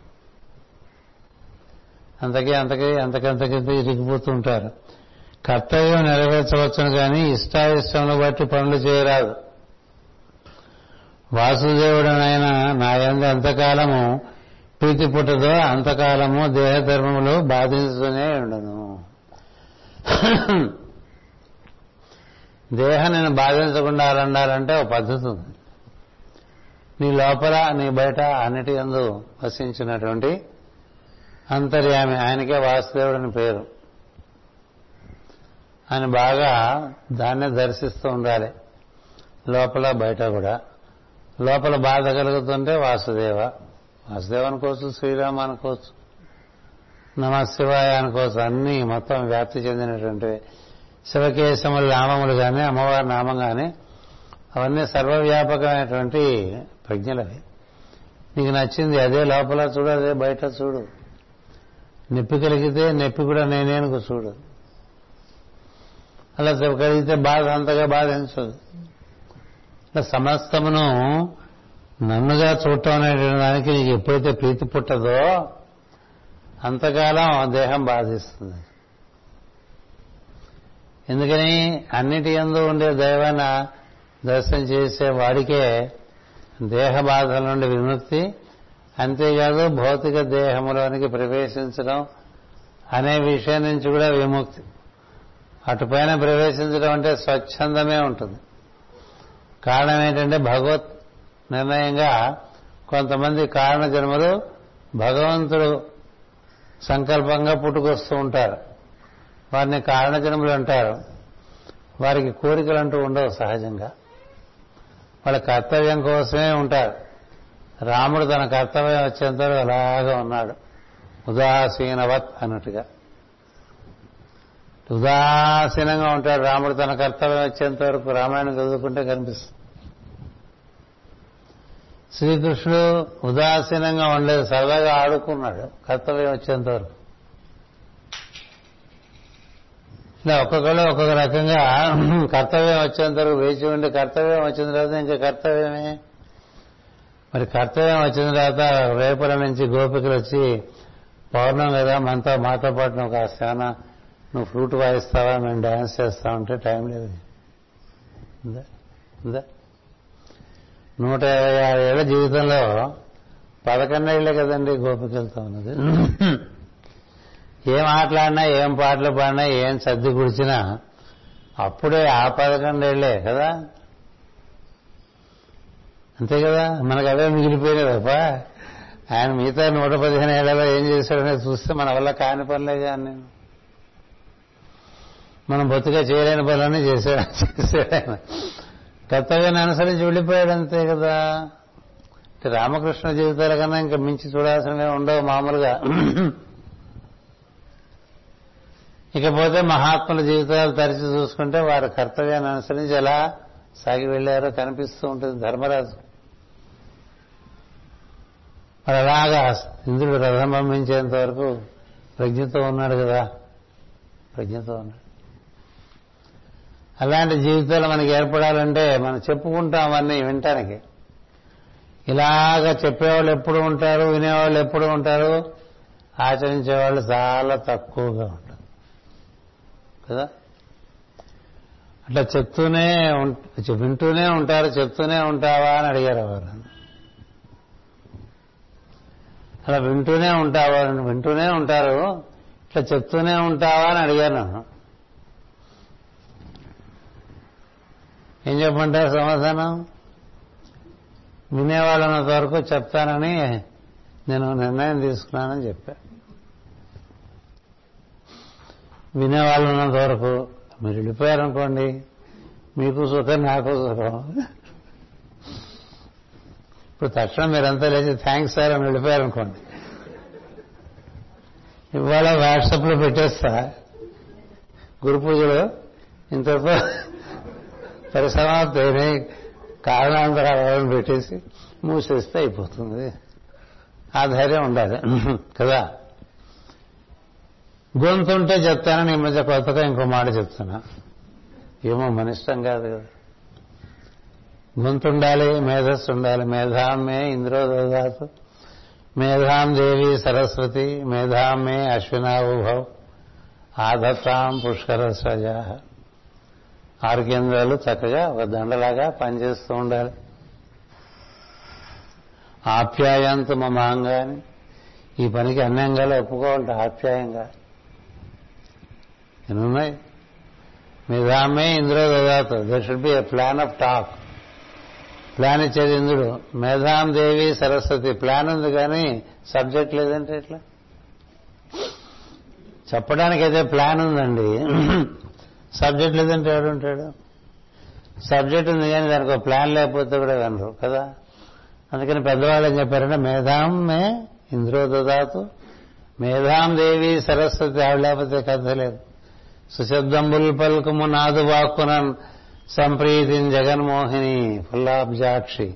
అంతకీ అంతకీ అంతకంతకీ ఇరిగిపోతూ ఉంటారు. కర్తవ్యం నెరవేర్చవచ్చును కానీ ఇష్టాయిష్టములు బట్టి పనులు చేయరాదు. వాసుదేవుడనైనా నా ఎందు ఎంతకాలము ప్రీతి పుట్టదో అంతకాలము దేహధర్మములు బాధించుతూనే ఉండను. దేహం నేను బాధించకుండా ఉండాలంటే ఒక పద్ధతి ఉంది. నీ లోపల నీ బయట అన్నిటి ఎందు వసించినటువంటి అంతర్యామి. ఆయనకే వాసుదేవుడని పేరు. ఆయన బాగా దాన్నే దర్శిస్తూ ఉండాలి. లోపల బయట కూడా. లోపల బాధ కలుగుతుంటే వాసుదేవ. వాసుదేవ అనుకోవచ్చు శ్రీరామ అనుకోవచ్చు నమ శివాయ అనుకోవచ్చు. అన్నీ మొత్తం వ్యాప్తి చెందినటువంటి శివకేశముల నామములు కానీ అమ్మవారి నామం కానీ అవన్నీ సర్వవ్యాపకమైనటువంటి ప్రజ్ఞలవి. నీకు నచ్చింది అదే లోపల చూడు అదే బయట చూడు. నొప్పి కలిగితే నొప్పి కూడా నేనేనుకు చూడు. అలా కలిగితే బాధ అంతగా బాధించదు అలా సమస్తమును నన్నుగా చూడటం అనేటువంటి దానికి నీకు ఎప్పుడైతే ప్రీతి పుట్టదో అంతకాలం దేహం బాధిస్తుంది. ఎందుకని అన్నిటి ఎందు ఉండే దైవాన్ని దర్శనం చేసే వాడికే దేహ బాధల నుండి విముక్తి అంతేకాదు భౌతిక దేహంలోనికి ప్రవేశించడం అనే విషయం నుంచి కూడా విముక్తి. అటుపైన ప్రవేశించడం అంటే స్వచ్ఛందమే ఉంటుంది. కారణం ఏంటంటే భగవత్ నిర్ణయంగా కొంతమంది కారణ జన్మలు భగవంతుడు సంకల్పంగా పుట్టుకొస్తూ ఉంటారు. వారిని కారణ జన్మలు అంటారు. వారికి కోరికలు అంటూ ఉండవు సహజంగా. వాళ్ళ కర్తవ్యం కోసమే ఉంటారు. రాముడు తన కర్తవ్యం వచ్చేంతవరకు అలాగా ఉన్నాడు. ఉదాసీనవత్ అన్నట్టుగా. ఉదాసీనంగా ఉంటాడు రాముడు తన కర్తవ్యం వచ్చేంత వరకు రామాయణం చదువుకుంటే కనిపిస్తుంది. శ్రీకృష్ణుడు ఉదాసీనంగా ఉండలేదు సరదాగా ఆడుకున్నాడు కర్తవ్యం వచ్చేంత వరకు ఇలా ఒక్కొక్కళ్ళు ఒక్కొక్క రకంగా కర్తవ్యం వచ్చేంత వరకు వేచి ఉండి కర్తవ్యం వచ్చిన తర్వాత ఇంకా కర్తవ్యమే మరి కర్తవ్యం వచ్చిన తర్వాత రేపల నుంచి గోపికలు వచ్చి పౌర్ణం కదా మనతో మాతో పాటు నువ్వు కాస్త ఏమన్నా నువ్వు ఫ్లూట్ వాయిస్తావా మేము డ్యాన్స్ చేస్తామంటే టైం లేదు. నూట ఇరవై ఆరు ఏళ్ళ జీవితంలో పదకొండేళ్ళే కదండి గోపికలతో ఉన్నది. ఏం ఆటలాడినా ఏం పాటలు పాడినా ఏం సర్ది గుడిచినా అప్పుడే ఆ పదకొండేళ్ళే కదా. అంతే కదా? మనకు అవే మిగిలిపోయినాయి తప్ప ఆయన మిగతా నూట పదిహేను ఏళ్ళలో ఏం చేశాడనేది చూస్తే మన వల్ల కాని పనులే కానీ నేను మనం బొత్తుగా చేయలేని పనులన్నీ చేశాడు చేశాడు ఆయన. కర్తవ్యాన్ని అనుసరించి వెళ్ళిపోయాడు అంతే కదా? రామకృష్ణ జీవితాల కన్నా ఇంకా మించి చూడాల్సినవి ఉండవు మామూలుగా. ఇకపోతే మహాత్ముల జీవితాలు తరిచి చూసుకుంటే వారి కర్తవ్యాన్ని అనుసరించి ఎలా సాగి వెళ్ళారో కనిపిస్తూ ఉంటుంది ధర్మరాజు. మరి అలాగా ఇంద్రుడు రథం పంపించేంత వరకు ప్రజ్ఞతో ఉన్నాడు కదా. ప్రజ్ఞతో ఉన్నాడు. అలాంటి జీవితాలు మనకి ఏర్పడాలంటే మనం చెప్పుకుంటాం అవన్నీ వినటానికి. ఇలాగ చెప్పేవాళ్ళు ఎప్పుడు ఉంటారు వినేవాళ్ళు ఎప్పుడు ఉంటారు? ఆచరించేవాళ్ళు చాలా తక్కువగా ఉంటారు. కదా? అట్లా చెప్తూనే వింటూనే ఉంటారు చెప్తూనే ఉంటావా అని అడిగారు వారు అలా వింటూనే ఉంటావా వింటూనే ఉంటారు ఇట్లా చెప్తూనే ఉంటావా అని అడిగాను ఏం చెప్పమంటారు సమాధానం? వినేవాళ్ళన్నంత వరకు చెప్తానని నేను నిర్ణయం తీసుకున్నానని చెప్పా. వినేవాళ్ళన్నంత వరకు మీరు వెళ్ళిపోయారనుకోండి మీకు సుఖం నాకు సుఖం. ఇప్పుడు తక్షణం మీరంతా లేచి థ్యాంక్స్ సార్ అని వెళ్ళిపోయారనుకోండి. ఇవాళ వాట్సాప్లో పెట్టేస్తా. గురు పూజలు ఇంతతో పరిసమాప్తి కారణాంతరాలను పెట్టేసి మూసేస్తే అయిపోతుంది. ఆ ధైర్యం ఉండాలి. కదా? గొంతుంటే చెప్తానని ఈ మధ్య కొత్తగా ఇంకో మాట చెప్తున్నా. ఏమో మన ఇష్టం కాదు కదా. గొంతుండాలి మేధస్సు ఉండాలి. మేధామే ఇంద్రోదాతు మేధాం దేవి సరస్వతి. మేధామే అశ్వినావుభవ్ ఆదత్తాం పుష్కర సజ ఆరు కేంద్రాలు చక్కగా ఒక దండలాగా పనిచేస్తూ ఉండాలి. ఆప్యాయంతో మమాంగాన్ని ఈ పనికి అన్యంగా అంగాలు ఒప్పుకోవాలంటే ఆప్యాయంగా. ఎన్నున్నాయి? మేధామే ఇంద్రో దదాతు there should be a plan of talk plan ఇచ్చేది ఇంద్రుడు. మేధాం దేవి సరస్వతి. ప్లాన్ ఉంది కానీ సబ్జెక్ట్ లేదంటే ఎట్లా? చెప్పడానికి అయితే ప్లాన్ ఉందండి. సబ్జెక్ట్ లేదంటే ఎవడుంటాడు సబ్జెక్ట్ ఉంది కానీ దానికి ఒక ప్లాన్ లేకపోతే కూడా వినరు కదా? అందుకని పెద్దవాళ్ళు ఏం చెప్పారంటే మేధాం మే ఇంద్రో మేధాం దేవి సరస్వతి ఆవిడ లేకపోతే కథ లేదు. సుశబ్దంబుల్ పలుకుము నాదు వాక్కునన్ సంప్రీతిని జగన్మోహిని ఫుల్లాబ్జాక్షి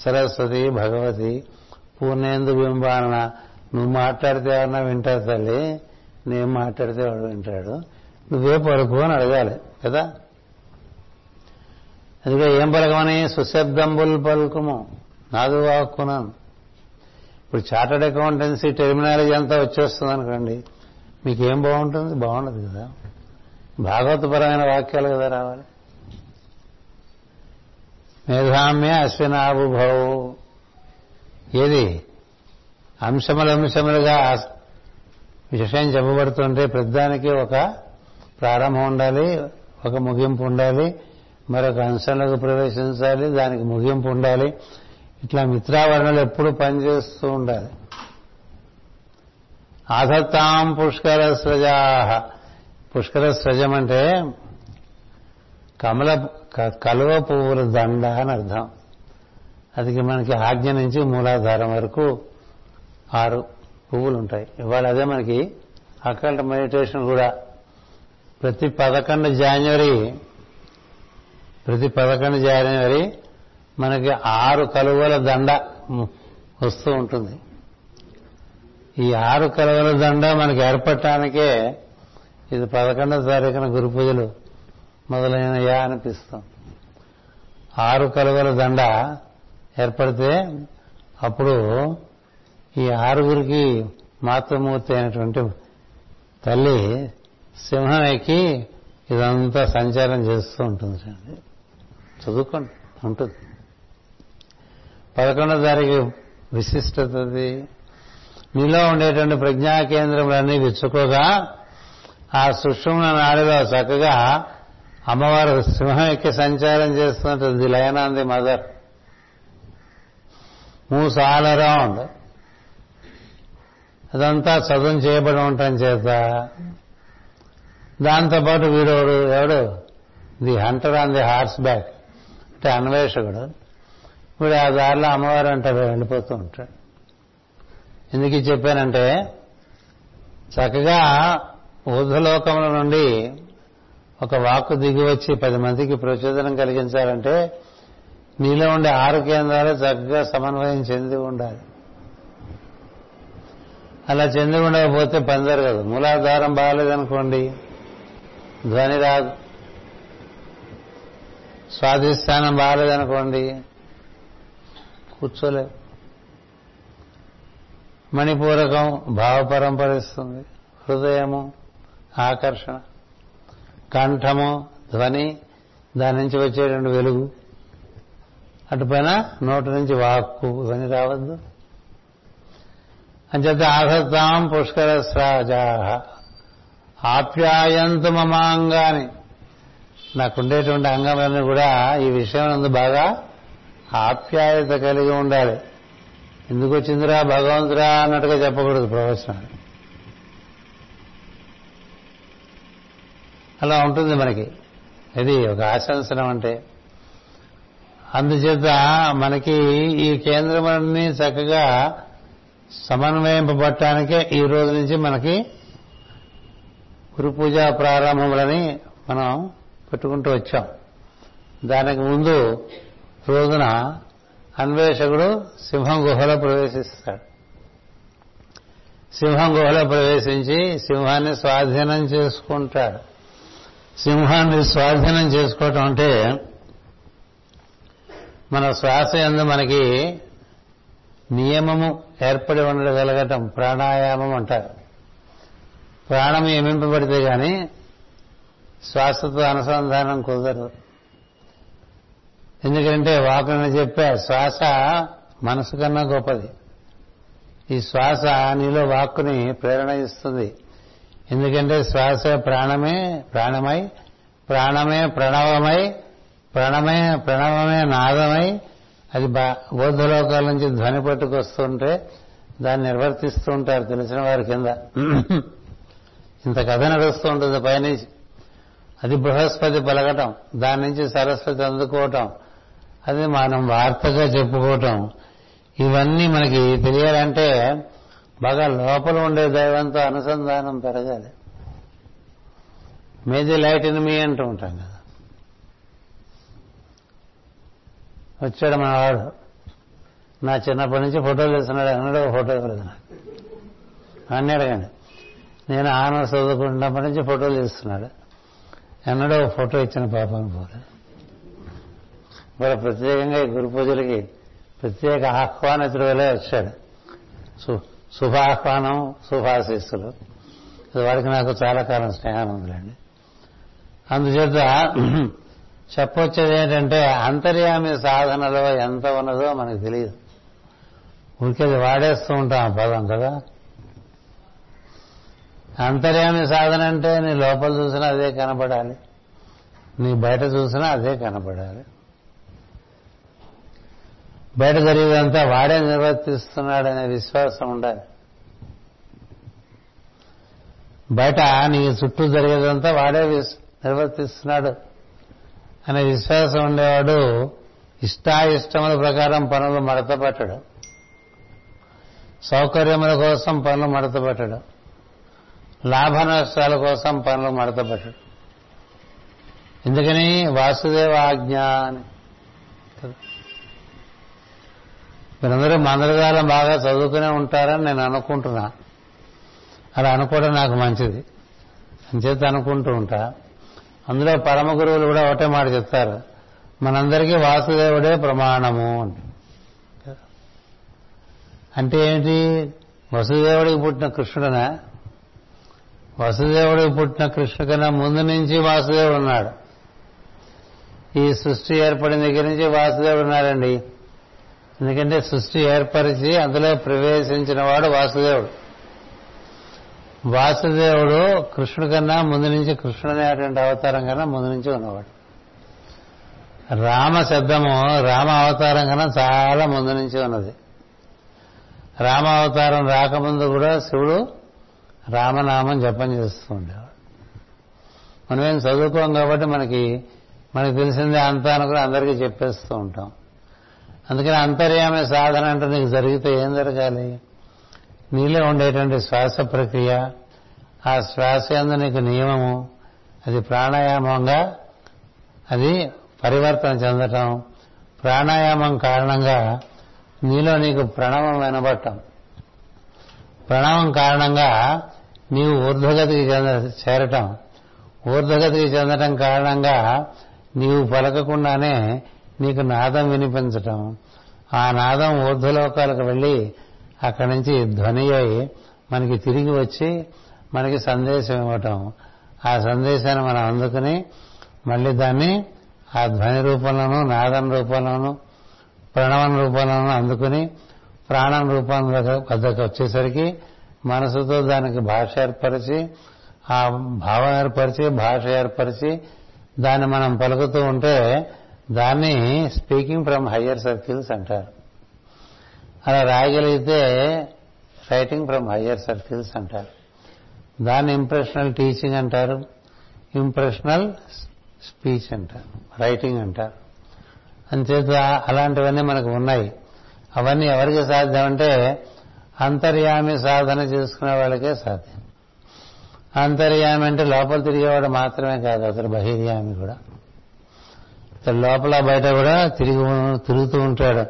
సరస్వతి భగవతి పూర్ణేందు బింబాన నువ్వు మాట్లాడితే ఎవరన్నా వింటారు తల్లి? నేను మాట్లాడితే వాడు వింటాడు. నువ్వే పలుకు అని అడగాలి కదా? అందుకే ఏం పలకమని? సుశబ్దంబుల్ పలుకుము నాదు వాక్కునను. ఇప్పుడు చార్టర్డ్ అకౌంటెన్సీ టెర్మినాలజీ అంతా వచ్చేస్తుంది అనుకోండి మీకేం బాగుంటుంది? బాగుండదు కదా. భాగవతపరమైన వాక్యాలు కదా రావాలి? మేధామ్య అశ్వినాభుభౌ ఏది? అంశములు అంశములుగా విషయం చెప్పబడుతుంటే ప్రతిదానికి ఒక ప్రారంభం ఉండాలి ఒక ముగింపు ఉండాలి మరొక అంశంలోకి ప్రవేశించాలి దానికి ముగింపు ఉండాలి. ఇట్లా మిత్రావరణలు ఎప్పుడు పనిచేస్తూ ఉండాలి. ఆధత్తాం పుష్కర స్రజా. పుష్కర సజం అంటే కమల కలువ పువ్వుల దండ అని అర్థం. అది మనకి ఆజ్ఞ నుంచి మూలాధారం వరకు ఆరు పువ్వులు ఉంటాయి ఇవాళ అదే మనకి అకల్ట్ మెడిటేషన్ కూడా. ప్రతి పదకొండు జాన్వరి ప్రతి పదకొండు జాన్వరి మనకి ఆరు కలువల దండ వస్తూ ఉంటుంది. ఈ ఆరు కలువల దండ మనకి ఏర్పడటానికే ఇది పదకొండవ తారీఖున గురు పూజలు మొదలైనయా అనిపిస్తాం. ఆరు కలువల దండ ఏర్పడితే అప్పుడు ఈ ఆరుగురికి మాతృమూర్తి అయినటువంటి తల్లి సింహం ఎక్కి ఇదంతా సంచారం చేస్తూ ఉంటుంది అండి చదువుకోండి ఉంటుంది. పదకొండో తారీఖు విశిష్టతది. మీలో ఉండేటువంటి ప్రజ్ఞా కేంద్రములన్నీ విచ్చుకోగా ఆ సుషుమ్న నాడిలో చక్కగా అమ్మవారు సింహం ఎక్కి సంచారం చేస్తున్నట్టు lion on the mother. Moose all around అదంతా చదువు చేయబడి ఉండటం చేత. దాంతోపాటు వీడోడు ఎవడు? The hunter on the horseback అంటే అన్వేషకుడు. వీడు ఆ దారిలో అమ్మవారు అంటే వెళ్ళిపోతూ ఉంటాడు. ఎందుకు చెప్పానంటే చక్కగా ఊర్ధ్వలోకముల నుండి ఒక వాక్కు దిగి వచ్చి పది మందికి ప్రచోదనం కలిగించాలంటే నీలో ఉండే ఆరు కేంద్రాలు చక్కగా సమన్వయం చెంది ఉండాలి. అలా చెంది ఉండకపోతే పని జరగదు మూలాధారం బాగాలేదనుకోండి ధ్వని రాదు. స్వాధిష్టానం బాగాలేదనుకోండి కూర్చోలేవు మణిపూరకం భావపరంపరిస్తుంది హృదయము ఆకర్షణ. కంఠము ధ్వని దాని నుంచి వచ్చేటువంటి వెలుగు. అటుపైన నోటి నుంచి వాక్కు ధ్వని రావద్దు. అంచేత ఆహతాం పుష్కర స్రాజా ఆప్యాయంతు మమాంగాని. నాకుండేటువంటి అంగములన్నీ కూడా ఈ విషయం నందు బాగా ఆప్యాయత కలిగి ఉండాలి. ఎందుకు వచ్చిందిరా భగవంతురా అన్నట్టుగా చెప్పకూడదు ప్రవచనం అలా ఉంటుంది మనకి. ఇది ఒక ఆశంసనం అంటే. అందుచేత మనకి ఈ కేంద్రములన్నీ చక్కగా సమన్వయింపబట్టానికే ఈ రోజు నుంచి మనకి గురు పూజ ప్రారంభములని మనం పెట్టుకుంటూ వచ్చాం. దానికి ముందు రోజున అన్వేషకుడు సింహం గుహలో ప్రవేశిస్తాడు. సింహం గుహలో ప్రవేశించి సింహాన్ని స్వాధీనం చేసుకుంటాడు. సింహాన్ని స్వాధీనం చేసుకోవటం అంటే మన శ్వాస ఎందు మనకి నియమము ఏర్పడి ఉండగలగటం ప్రాణాయామం అంటారు. ప్రాణం నియమింపబడితే కానీ శ్వాసతో అనుసంధానం కుదరదు. ఎందుకంటే వాకులను చెప్పా శ్వాస మనసు కన్నా గొప్పది. ఈ శ్వాస నీలో వాక్కుని ప్రేరణ ఇస్తుంది. ఎందుకంటే శ్వాస ప్రాణమే ప్రాణమై ప్రాణమే ప్రణవమై ప్రణమే ప్రణవమే నాదమై అది బా బౌద్ధలోకాల నుంచి ధ్వని పట్టుకొస్తుంటే దాన్ని నిర్వర్తిస్తూ ఉంటారు తెలిసిన వారి కింద. ఇంత కథ నడుస్తూ ఉంటుంది పైనుంచి. అది బృహస్పతి పలకటం దాని నుంచి సరస్వతి అందుకోవటం అది మనం వార్తగా చెప్పుకోవటం. ఇవన్నీ మనకి తెలియాలంటే బాగా లోపల ఉండే దైవంతో అనుసంధానం పెరగాలి. మేది లైట్ ఇన్ మీ అంటూ ఉంటాం కదా. వచ్చాడు మనవాడు నా చిన్నప్పటి నుంచి ఫోటోలు తీస్తున్నాడు. అన్నాడు ఫోటో ఇవ్వలేదు నాకు. అన్నీ అడగండి నేను ఆనర్స్ చదువుకుంటున్నప్పటి నుంచి ఫోటోలు తీస్తున్నాడు. ఎన్నడో ఫోటో ఇచ్చిన పాపం పోలేదు మరి ప్రత్యేకంగా ఈ గురు పూజలకి ప్రత్యేక ఆహ్వానితుడు వలే వచ్చాడు. సో శుభాహ్వానం శుభాశీస్సులు. వాడికి నాకు చాలా కాలం స్నేహం ఉందిలేండి. అందుచేత చెప్పొచ్చేది ఏంటంటే అంతర్యామి సాధనలో ఎంత ఉన్నదో మనకు తెలియదు. ఊరికేది వాడేస్తూ ఉంటాం ఆ పదం కదా. అంతర్యామి సాధన అంటే నీ లోపల చూసినా అదే కనపడాలి. నీ బయట చూసినా అదే కనపడాలి. బయట జరిగేదంతా వాడే నిర్వర్తిస్తున్నాడనే విశ్వాసం ఉండాలి. బయట నీ చుట్టూ జరిగేదంతా వాడే నిర్వర్తిస్తున్నాడు అనే విశ్వాసం ఉండేవాడు ఇష్టాయిష్టముల ప్రకారం పనులు మడతపట్టడు. సౌకర్యముల కోసం పనులు మడతపెట్టడు. లాభ నష్టాల కోసం పనులు మడతపట్టడు. ఎందుకని వాసుదేవ ఆజ్ఞ అని. మీరందరూ మందరగాలం బాగా చదువుకునే ఉంటారని నేను అనుకుంటున్నా. అలా అనుకోవడం నాకు మంచిది. అంచేత అనుకుంటూ ఉంటా. అందులో పరమ గురువులు కూడా ఒకటే మాట చెప్తారు. మనందరికీ వాసుదేవుడే ప్రమాణము అంటే. ఏంటి? వసుదేవుడికి పుట్టిన కృష్ణుడనా? వసుదేవుడికి పుట్టిన కృష్ణుడు కన్నా ముందు నుంచి వాసుదేవుడు ఉన్నాడు. ఈ సృష్టి ఏర్పడిన దగ్గర నుంచి వాసుదేవుడు ఉన్నాడండి. ఎందుకంటే సృష్టి ఏర్పరిచి అందులో ప్రవేశించిన వాడు వాసుదేవుడు. వాసుదేవుడు కృష్ణుడి కన్నా ముందు నుంచి కృష్ణుడు అనేటువంటి అవతారం కన్నా ముందు నుంచి ఉన్నవాడు. రామ శబ్దము రామ అవతారం కన్నా చాలా ముందు నుంచి ఉన్నది. రామ అవతారం రాకముందు కూడా శివుడు రామనామం జపం చేస్తూ ఉండేవాడు. మనమేం చదువుకోం కాబట్టి మనకి మనకి తెలిసిందే అంతా అనుకుని అందరికీ చెప్పేస్తూ ఉంటాం. అందుకని అంతర్యామి సాధన అంటే నీకు జరిగితే ఏం జరగాలి? నీలో ఉండేటువంటి శ్వాస ప్రక్రియ ఆ శ్వాస ఎందు నీకు నియమము. అది ప్రాణాయామంగా అది పరివర్తన చెందటం. ప్రాణాయామం కారణంగా నీలో నీకు ప్రణవం వినబడటం. ప్రణవం కారణంగా నీవు ఊర్ధ్వగతికి చెంద చేరటం. ఊర్ధ్వగతికి చెందటం కారణంగా నీవు పలకకుండానే నీకు నాదం వినిపించటం. ఆ నాదం ఊర్ధ్వలోకాలకు వెళ్ళి అక్కడి నుంచి ధ్వని అయి మనకి తిరిగి వచ్చి మనకి సందేశం ఇవ్వటం. ఆ సందేశాన్ని మనం అందుకుని మళ్ళీ దాన్ని ఆ ధ్వని రూపంలోనూ నాదం రూపంలోనూ ప్రణవం రూపంలోనూ అందుకుని ప్రాణం రూపంలో వద్దకు వచ్చేసరికి మనసుతో దానికి భాష ఏర్పరిచి ఆ భావం ఏర్పరిచి భాష ఏర్పరిచి దాన్ని మనం పలుకుతూ ఉంటే దాన్ని స్పీకింగ్ ఫ్రమ్ హయ్యర్ సర్కిల్స్ అంటారు. అలా రాయగలిగితే రైటింగ్ ఫ్రమ్ హయ్యర్ సర్కిల్స్ అంటారు. దాన్ని ఇంప్రెషనల్ టీచింగ్ అంటారు. ఇంప్రెషనల్ స్పీచ్ అంటారు. రైటింగ్ అంటారు. అంచేత అలాంటివన్నీ మనకు ఉన్నాయి. అవన్నీ ఎవరికి సాధ్యం అంటే అంతర్యామి సాధన చేసుకునే వాళ్ళకే సాధ్యం. అంతర్యామి అంటే లోపల తిరిగేవాడు మాత్రమే కాదు అతడు బహిర్యామి కూడా. లోపల బయట కూడా తిరిగి తిరుగుతూ ఉంటాడు.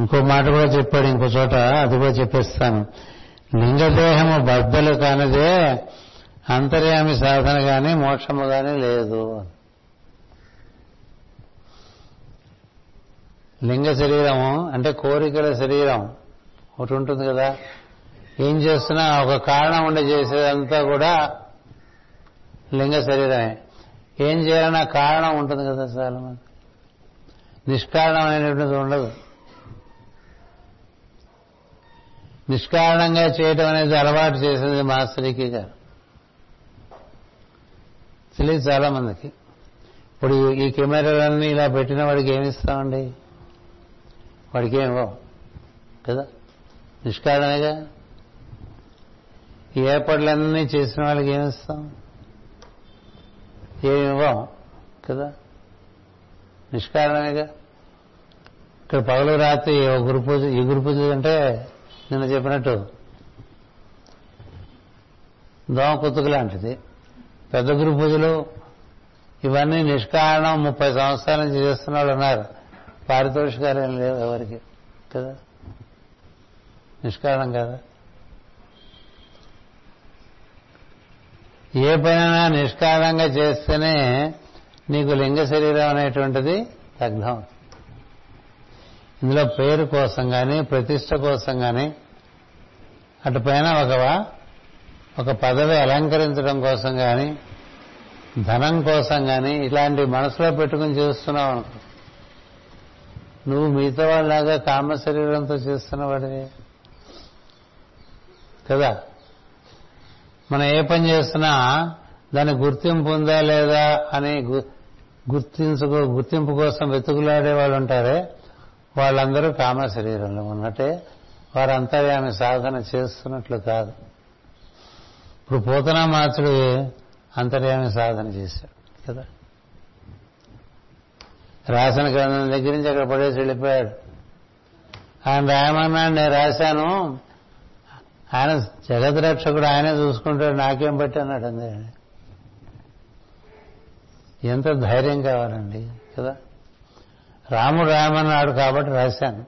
ఇంకో మాట కూడా చెప్పాడు ఇంకో చోట అది కూడా చెప్పేస్తాను. లింగదేహము బద్దలు కానిదే అంతర్యామి సాధన కానీ మోక్షము కానీ లేదు. లింగ శరీరము అంటే కోరికల శరీరం. ఒకటి ఉంటుంది కదా. ఏం చేస్తున్నా ఒక కారణం ఉండి చేసేదంతా కూడా లింగ శరీరమే. ఏం చేయాలన్నా కారణం ఉంటుంది కదా చాలా మంది నిష్కారణమైనటువంటిది ఉండదు. నిష్కారణంగా చేయటం అనేది అలవాటు చేసింది మాస్టరికి గారు తెలియదు చాలా మందికి ఇప్పుడు ఈ కెమెరాలన్నీ ఇలా పెట్టిన వాడికి ఏమిస్తామండి వాడికి ఏమో కదా? నిష్కారణగా ఈ ఏర్పాట్లన్నీ చేసిన వాళ్ళకి ఏమిస్తాం ఏమివ్వం కదా? నిష్కారణమేగా? ఇక్కడ పగలు రాత్రి గురు పూజ ఈ గురు పూజ అంటే నిన్న చెప్పినట్టు దోమ కుతుకు లాంటిది. పెద్ద గురు పూజలు ఇవన్నీ నిష్కారణం ముప్పై సంవత్సరాల నుంచి చేస్తున్న వాళ్ళు ఉన్నారు పారితోషికాలు ఏం లేవు ఎవరికి కదా? నిష్కారణం కదా? ఏ పనైనా నిష్కారణంగా చేస్తేనే నీకు లింగ శరీరం అనేటువంటిది దగ్ధం ఇందులో పేరు కోసం కానీ ప్రతిష్ట కోసం కానీ అటు పైన ఒక ఒక పదవి అలంకరించడం కోసం కానీ ధనం కోసం కానీ ఇలాంటి మనసులో పెట్టుకుని చేస్తున్నావు అనుకో. నువ్వు మిగతా వాళ్ళలాగా కామ శరీరంతో చేస్తున్నవాడివి. కదా? మనం ఏ పని చేస్తున్నా దాని గుర్తింపు ఉందా లేదా అని గుర్తించుకో గుర్తింపు కోసం వెతుకులాడే వాళ్ళు ఉంటారే. వాళ్ళందరూ కామ శరీరంలో ఉన్నట్టే వారు అంతర్యామి సాధన చేస్తున్నట్లు కాదు. ఇప్పుడు పోతనా మాచుడు అంతర్యామి సాధన చేశాడు కదా? రాసిన గ్రంథం దగ్గర నుంచి అక్కడ పడేసి వెళ్ళిపోయాడు. ఆయన రాయమన్నాడు నేను రాశాను. ఆయన జగత్ రక్షకుడు ఆయనే చూసుకుంటాడు నాకేం బట్టి అన్నాడు అందే ఎంత ధైర్యం కావాలండి కదా? రాముడు రామన్నాడు కాబట్టి రాశాను.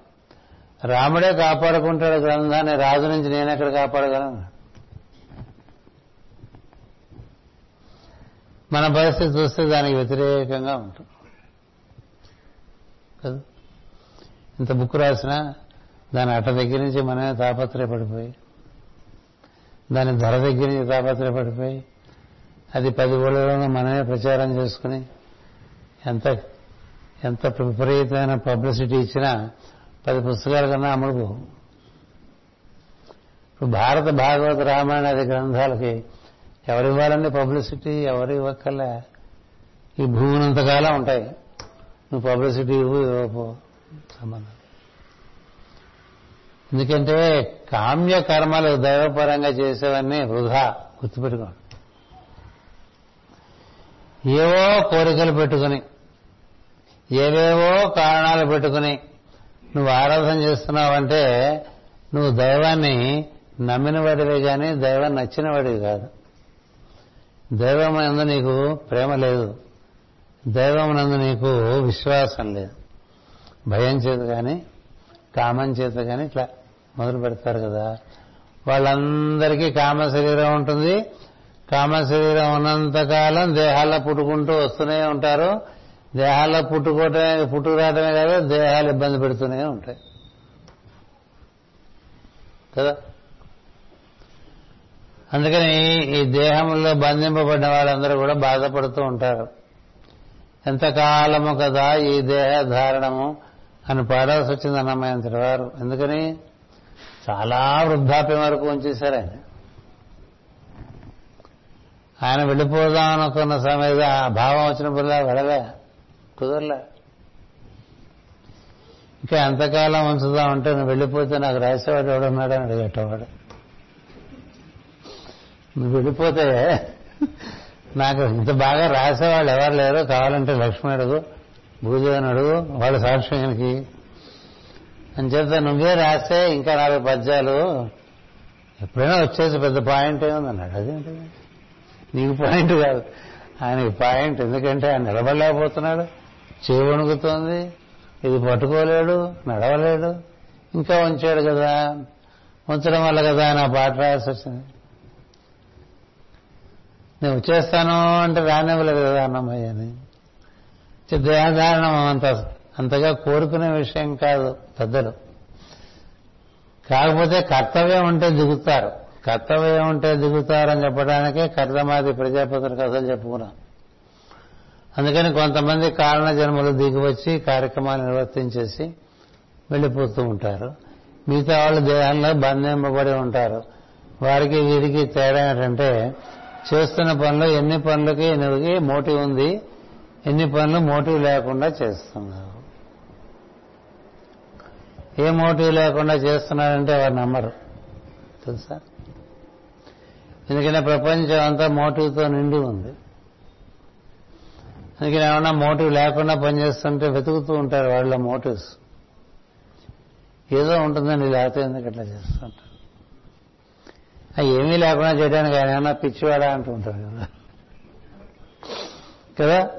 రాముడే కాపాడుకుంటాడు గ్రంథాన్ని రాజు నుంచి నేను ఎక్కడ కాపాడగలను? మన పరిస్థితి చూస్తే దానికి వ్యతిరేకంగా ఉంటుంది. కదా? ఇంత బుక్ రాసినా దాని అట్ట దగ్గర నుంచి మనమే తాపత్రయపడిపోయి దాని ధర దగ్గర నుంచి తాపత్రయపడిపోయి అది పది ఊళ్ళలోనూ మనమే ప్రచారం చేసుకుని ఎంత ఎంత విపరీతమైన పబ్లిసిటీ ఇచ్చినా పది పుస్తకాల కన్నా అమ్ముడుపు ఇప్పుడు భారత భాగవత రామాయణ గ్రంథాలకి ఎవరివ్వాలండి పబ్లిసిటీ? ఎవరు ఇవ్వక్కర్లే. ఈ భూమినంతకాలం ఉంటాయి. నువ్వు పబ్లిసిటీ ఇవ్వు ఇవ్వపో సంబంధం ఎందుకంటే కామ్య కర్మలు దైవపరంగా చేసేవన్నీ వృధా. గుర్తుపెట్టుకోండి. ఏవో కోరికలు పెట్టుకుని ఏవేవో కారణాలు పెట్టుకుని నువ్వు ఆరాధన చేస్తున్నావంటే నువ్వు దైవాన్ని నమ్మిన వాడివే కానీ దైవం నచ్చిన వాడివి కాదు. దైవం నందు నీకు ప్రేమ లేదు. దైవం నందు నీకు విశ్వాసం లేదు. భయం చేత కానీ కామం చేత కానీ ఇట్లా మొదలు పెడతారు కదా. వాళ్ళందరికీ కామ శరీరం ఉంటుంది. కామ శరీరం ఉన్నంతకాలం దేహాల్లో పుట్టుకుంటూ వస్తూనే ఉంటారు. దేహాల్లో పుట్టుకోవటమే పుట్టుకురావటమే కాదు దేహాలు ఇబ్బంది పెడుతూనే ఉంటాయి. కదా? అందుకని ఈ దేహంలో బంధింపబడిన వాళ్ళందరూ కూడా బాధపడుతూ ఉంటారు. ఎంతకాలము కదా ఈ దేహ ధారణము అని పాడాల్సి వచ్చింది అన్నమయ్యంతటి వారు ఎందుకని? చాలా వృద్ధాప్యం వరకు ఉంచేశారు ఆయన. ఆయన వెళ్ళిపోదాం అనుకున్న సమయంలో ఆ భావం వచ్చినప్పుడులా వెళ్ళలే. కుదరలే. ఇంకా ఎంతకాలం ఉంచుదామంటే నువ్వు వెళ్ళిపోతే నాకు రాసేవాడు ఎవడున్నాడు అని అడిగేటవాడు. నువ్వు వెళ్ళిపోతే నాకు ఇంత బాగా రాసేవాళ్ళు ఎవరు లేరు. కావాలంటే లక్ష్మి అడుగు భూదేవని అడుగు వాళ్ళ సాక్ష్యానికి. అని చెప్తే నువ్వే రాస్తే ఇంకా నాలుగు పద్యాలు. ఎప్పుడైనా వచ్చేసి పెద్ద పాయింట్ ఏముందన్నాడు? అదేంటి? నీకు పాయింట్ కాదు. ఆయనకి పాయింట్ ఎందుకంటే ఆయన నిలబడలేకపోతున్నాడు. చేయి వణుకుతోంది ఇది పట్టుకోలేడు నడవలేడు. ఇంకా ఉంచాడు కదా. ఉంచడం వల్ల కదా ఆయన పాట రాయాల్సి వచ్చింది. నేను వచ్చేస్తాను అంటే రానివ్వలేదు కదా అన్నమయ్య అని. దేహధారణం అంత అంతగా కోరుకునే విషయం కాదు పెద్దలు. కాకపోతే కర్తవ్యం ఉంటే దిగుతారు. కర్తవ్యం ఉంటే దిగుతారని చెప్పడానికే కర్తమాది ప్రజాపతుల కథలు చెప్పుకున్నాం అందుకని కొంతమంది కారణ జన్మలు దిగివచ్చి కార్యక్రమాన్ని నిర్వర్తించేసి వెళ్ళిపోతూ ఉంటారు. మిగతా వాళ్ళు దేహంలో బంధింపబడి ఉంటారు. వారికి వీరికి తేడా ఏంటంటే చేస్తున్న పనులు ఎన్ని పనులకి ఎన్నికి మోటివ్ ఉంది ఎన్ని పనులు మోటివ్ లేకుండా చేస్తున్నారు. ఏ మోటివ్ లేకుండా చేస్తున్నారంటే వారు నమ్మరు. తెలుసా? ఎందుకంటే ప్రపంచం అంతా మోటివ్తో నిండి ఉంది. అందుకని ఏమన్నా మోటివ్ లేకుండా పనిచేస్తుంటే వెతుకుతూ ఉంటారు వాళ్ళ మోటివ్స్. ఏదో ఉంటుందండి లేకపోతే ఎందుకు అట్లా చేస్తుంటారు? ఏమీ లేకుండా చేయడానికి ఆయన ఏమన్నా పిచ్చివాడా అంటూ ఉంటారు కదా. కదా?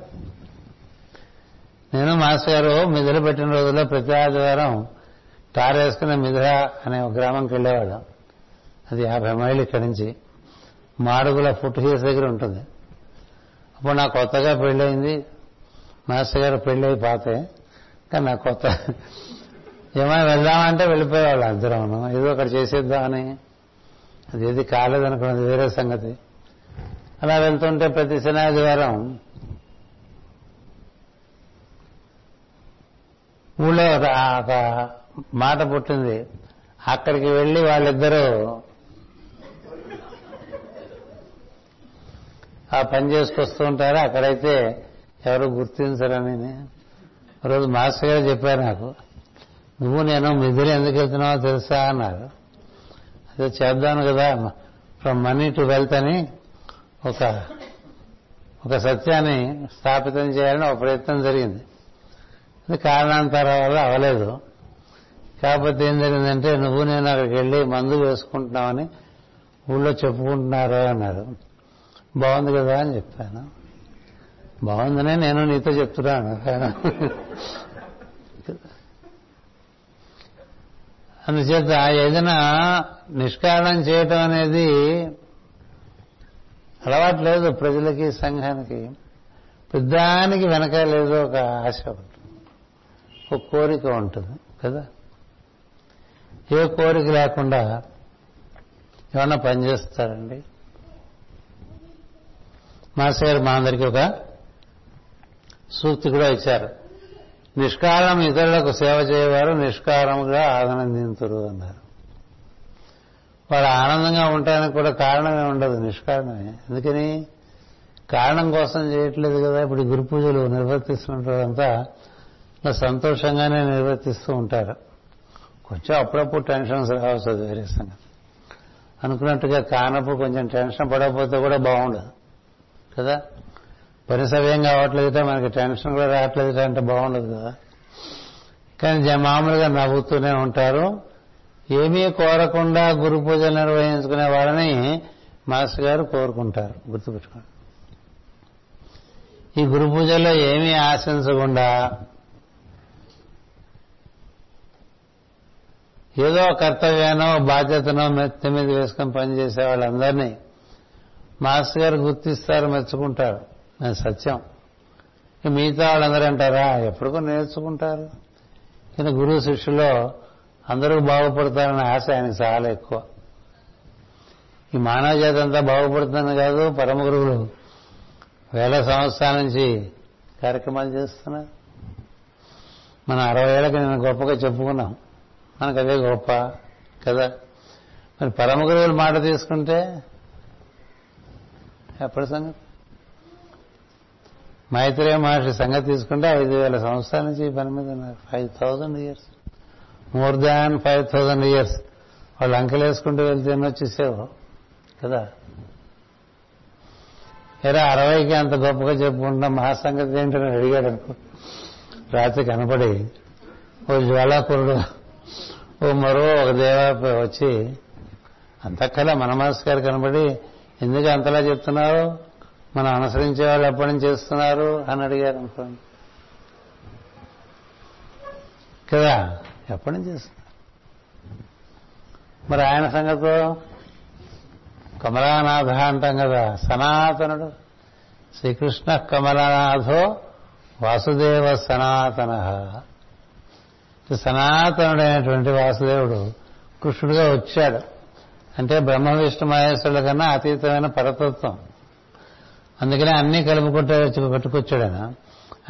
నేను మాస్టర్ గారు మిదిల పెట్టిన రోజుల్లో ప్రతి ఆదివారం కారు వేసుకున్న అనే ఒక గ్రామంకి వెళ్ళేవాడు అది యాభై మైళ్ళు ఇక్కడి నుంచి. మాడుగుల ఫుట్ హిల్స్ దగ్గర ఉంటుంది. అప్పుడు నాకు కొత్తగా పెళ్ళయింది. మాస్టర్ గారు పెళ్ళయి పాతే. కానీ నాకు కొత్త ఏమైనా వెళ్దామంటే వెళ్ళిపోయేవాళ్ళు అద్దరం ఏదో ఒకటి చేసేద్దామని. అది ఏది కాలేదనుకున్నది వేరే సంగతి. అలా వెళ్తుంటే ప్రతి శనాదివారం ఊళ్ళో ఒక మాట పుట్టింది. అక్కడికి వెళ్ళి వాళ్ళిద్దరూ ఆ పని చేసుకొస్తూ ఉంటారు. అక్కడైతే ఎవరు గుర్తించరని రోజు మాస్టర్ గారు చెప్పారు నాకు. నువ్వు నేను మిదిరి ఎందుకు వెళ్తున్నావో తెలుసా? అన్నారు. అదే చేద్దాను కదా. ఫ్రమ్ మనీ టు వెల్త్ అని ఒక ఒక సత్యాన్ని స్థాపితం చేయాలని ఒక ప్రయత్నం జరిగింది. అది కారణాంతరం వల్ల అవలేదు కాకపోతే ఏం జరిగిందంటే నువ్వు నేను అక్కడికి వెళ్ళి మందు వేసుకుంటున్నామని ఊళ్ళో చెప్పుకుంటున్నారు అన్నారు. బాగుంది కదా అని చెప్పాను. బాగుందనే నేను నీతో చెప్తున్నాను. అందుచేత ఏదైనా నిష్కారణం చేయటం అనేది అలవాటు లేదు ప్రజలకి సంఘానికి. పెద్దానికి వెనక లేదు ఒక ఆశ ఉంటుంది. ఒక కోరిక ఉంటుంది కదా. ఏ కోరిక లేకుండా ఏమన్నా పనిచేస్తారండి మాస్టర్ గారు మా అందరికీ ఒక సూక్తి కూడా ఇచ్చారు. నిష్కారం ఇతరులకు సేవ చేయవారు నిష్కారంగా ఆనందింతురు అన్నారు. వాడు ఆనందంగా ఉండటానికి కూడా కారణమే ఉండదు నిష్కారణమే. ఎందుకని కారణం కోసం చేయట్లేదు కదా ఇప్పుడు గురు పూజలు నిర్వర్తిస్తున్నవారంతా సంతోషంగానే నిర్వర్తిస్తూ ఉంటారు. కొంచెం అప్పుడప్పుడు టెన్షన్స్ రావచ్చు వేరే సంగతి. అనుకున్నట్టుగా కానప్పుడు కొంచెం టెన్షన్ పడకపోతే కూడా బాగుండదు. కదా? పని సవ్యం కావట్లేదుట మనకి టెన్షన్ కూడా రావట్లేదు అంటే బాగుండదు కదా? కానీ మామూలుగా నవ్వుతూనే ఉంటారు. ఏమీ కోరకుండా గురు పూజలు నిర్వహించుకునే వాళ్ళని మాస్టర్ గారు కోరుకుంటారు గుర్తుపెట్టుకోండి. ఈ గురు పూజల్లో ఏమీ ఆశించకుండా ఏదో కర్తవ్యానో బాధ్యతనో మెత్త మీద వేసుకొని పనిచేసే వాళ్ళందరినీ మాస్టర్ గారు గుర్తిస్తారు మెచ్చుకుంటారు. అది సత్యం. మిగతా వాళ్ళందరూ అంటారా? ఎప్పటికో నేర్చుకుంటారు. కానీ గురువు శిష్యులో అందరూ బాగుపడతారనే ఆశ ఆయనకు చాలా ఎక్కువ. ఈ మానవ జాతి అంతా బాగుపడుతుందని కాదు పరమ గురువులు వేల సంవత్సరాల నుంచి కార్యక్రమాలు చేస్తున్నారు. మనం అరవై ఏళ్ళకి నేను గొప్పగా చెప్పుకున్నాం. మనకు అదే గొప్ప కదా. మరి పరమ గురువుల మాట తీసుకుంటే ఎప్పటి సంగతి. మైత్రేయ మహర్షి సంగతి తీసుకుంటే ఐదు వేల సంవత్సరాల నుంచి ఈ పని మీద ఉన్నారు. Five thousand years more than five thousand years వాళ్ళు అంకెలు వేసుకుంటూ వెళ్తే వచ్చేసేవు కదా? ఎరా అరవైకి అంత గొప్పగా చెప్పుకుంటున్నాం మహాసంగతి ఏంటని అడిగాడు అనుకో. రాత్రి కనపడి ఓ జ్వాలాపురుడు ఓ మరో ఒక దేవ వచ్చి అంతక్కలా మన మనసు గారు కనబడి ఎందుకు అంతలా చెప్తున్నారు? మనం అనుసరించే వాళ్ళు ఎప్పటి నుంచి చేస్తున్నారు? అని అడిగారు అనుకోండి. కదా? ఎప్పటి నుంచి చేస్తున్నారు? మరి ఆయన సంగతో కమలానాథ అంటాం కదా సనాతనుడు. శ్రీకృష్ణ కమలనాథో వాసుదేవ సనాతన. సనాతనుడైనటువంటి వాసుదేవుడు కృష్ణుడిగా వచ్చాడు. అంటే బ్రహ్మ విష్ణు మహేశ్వరుల కన్నా అతీతమైన పరతత్వం. అందుకనే అన్నీ కలుపుకుంటే వచ్చి ఆయన.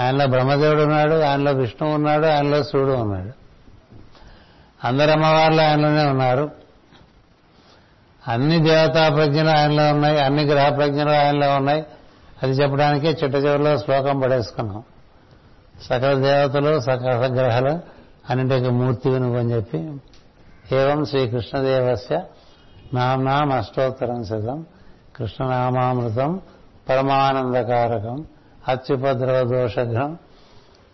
ఆయనలో బ్రహ్మదేవుడు ఉన్నాడు ఆయనలో విష్ణువు ఉన్నాడు ఆయనలో శివుడు ఉన్నాడు. అందరు అమ్మవార్లు ఆయనలోనే ఉన్నారు. అన్ని దేవతా ప్రజ్ఞలు ఆయనలో ఉన్నాయి అన్ని గ్రహ ప్రజ్ఞలు ఆయనలో ఉన్నాయి. అది చెప్పడానికే చిట్ట చివరిలో శ్లోకం పడేసుకున్నాం. సకల దేవతలు సకల గ్రహాలు అన్నింటికి మూర్తివి నువ్వు అని చెప్పి. ఏవం శ్రీకృష్ణదేవస్య నామ్నాం అష్టోత్తరం శతం కృష్ణనామామృతం పరమానందకారకం అత్యుపద్రవ దోషఘ్నం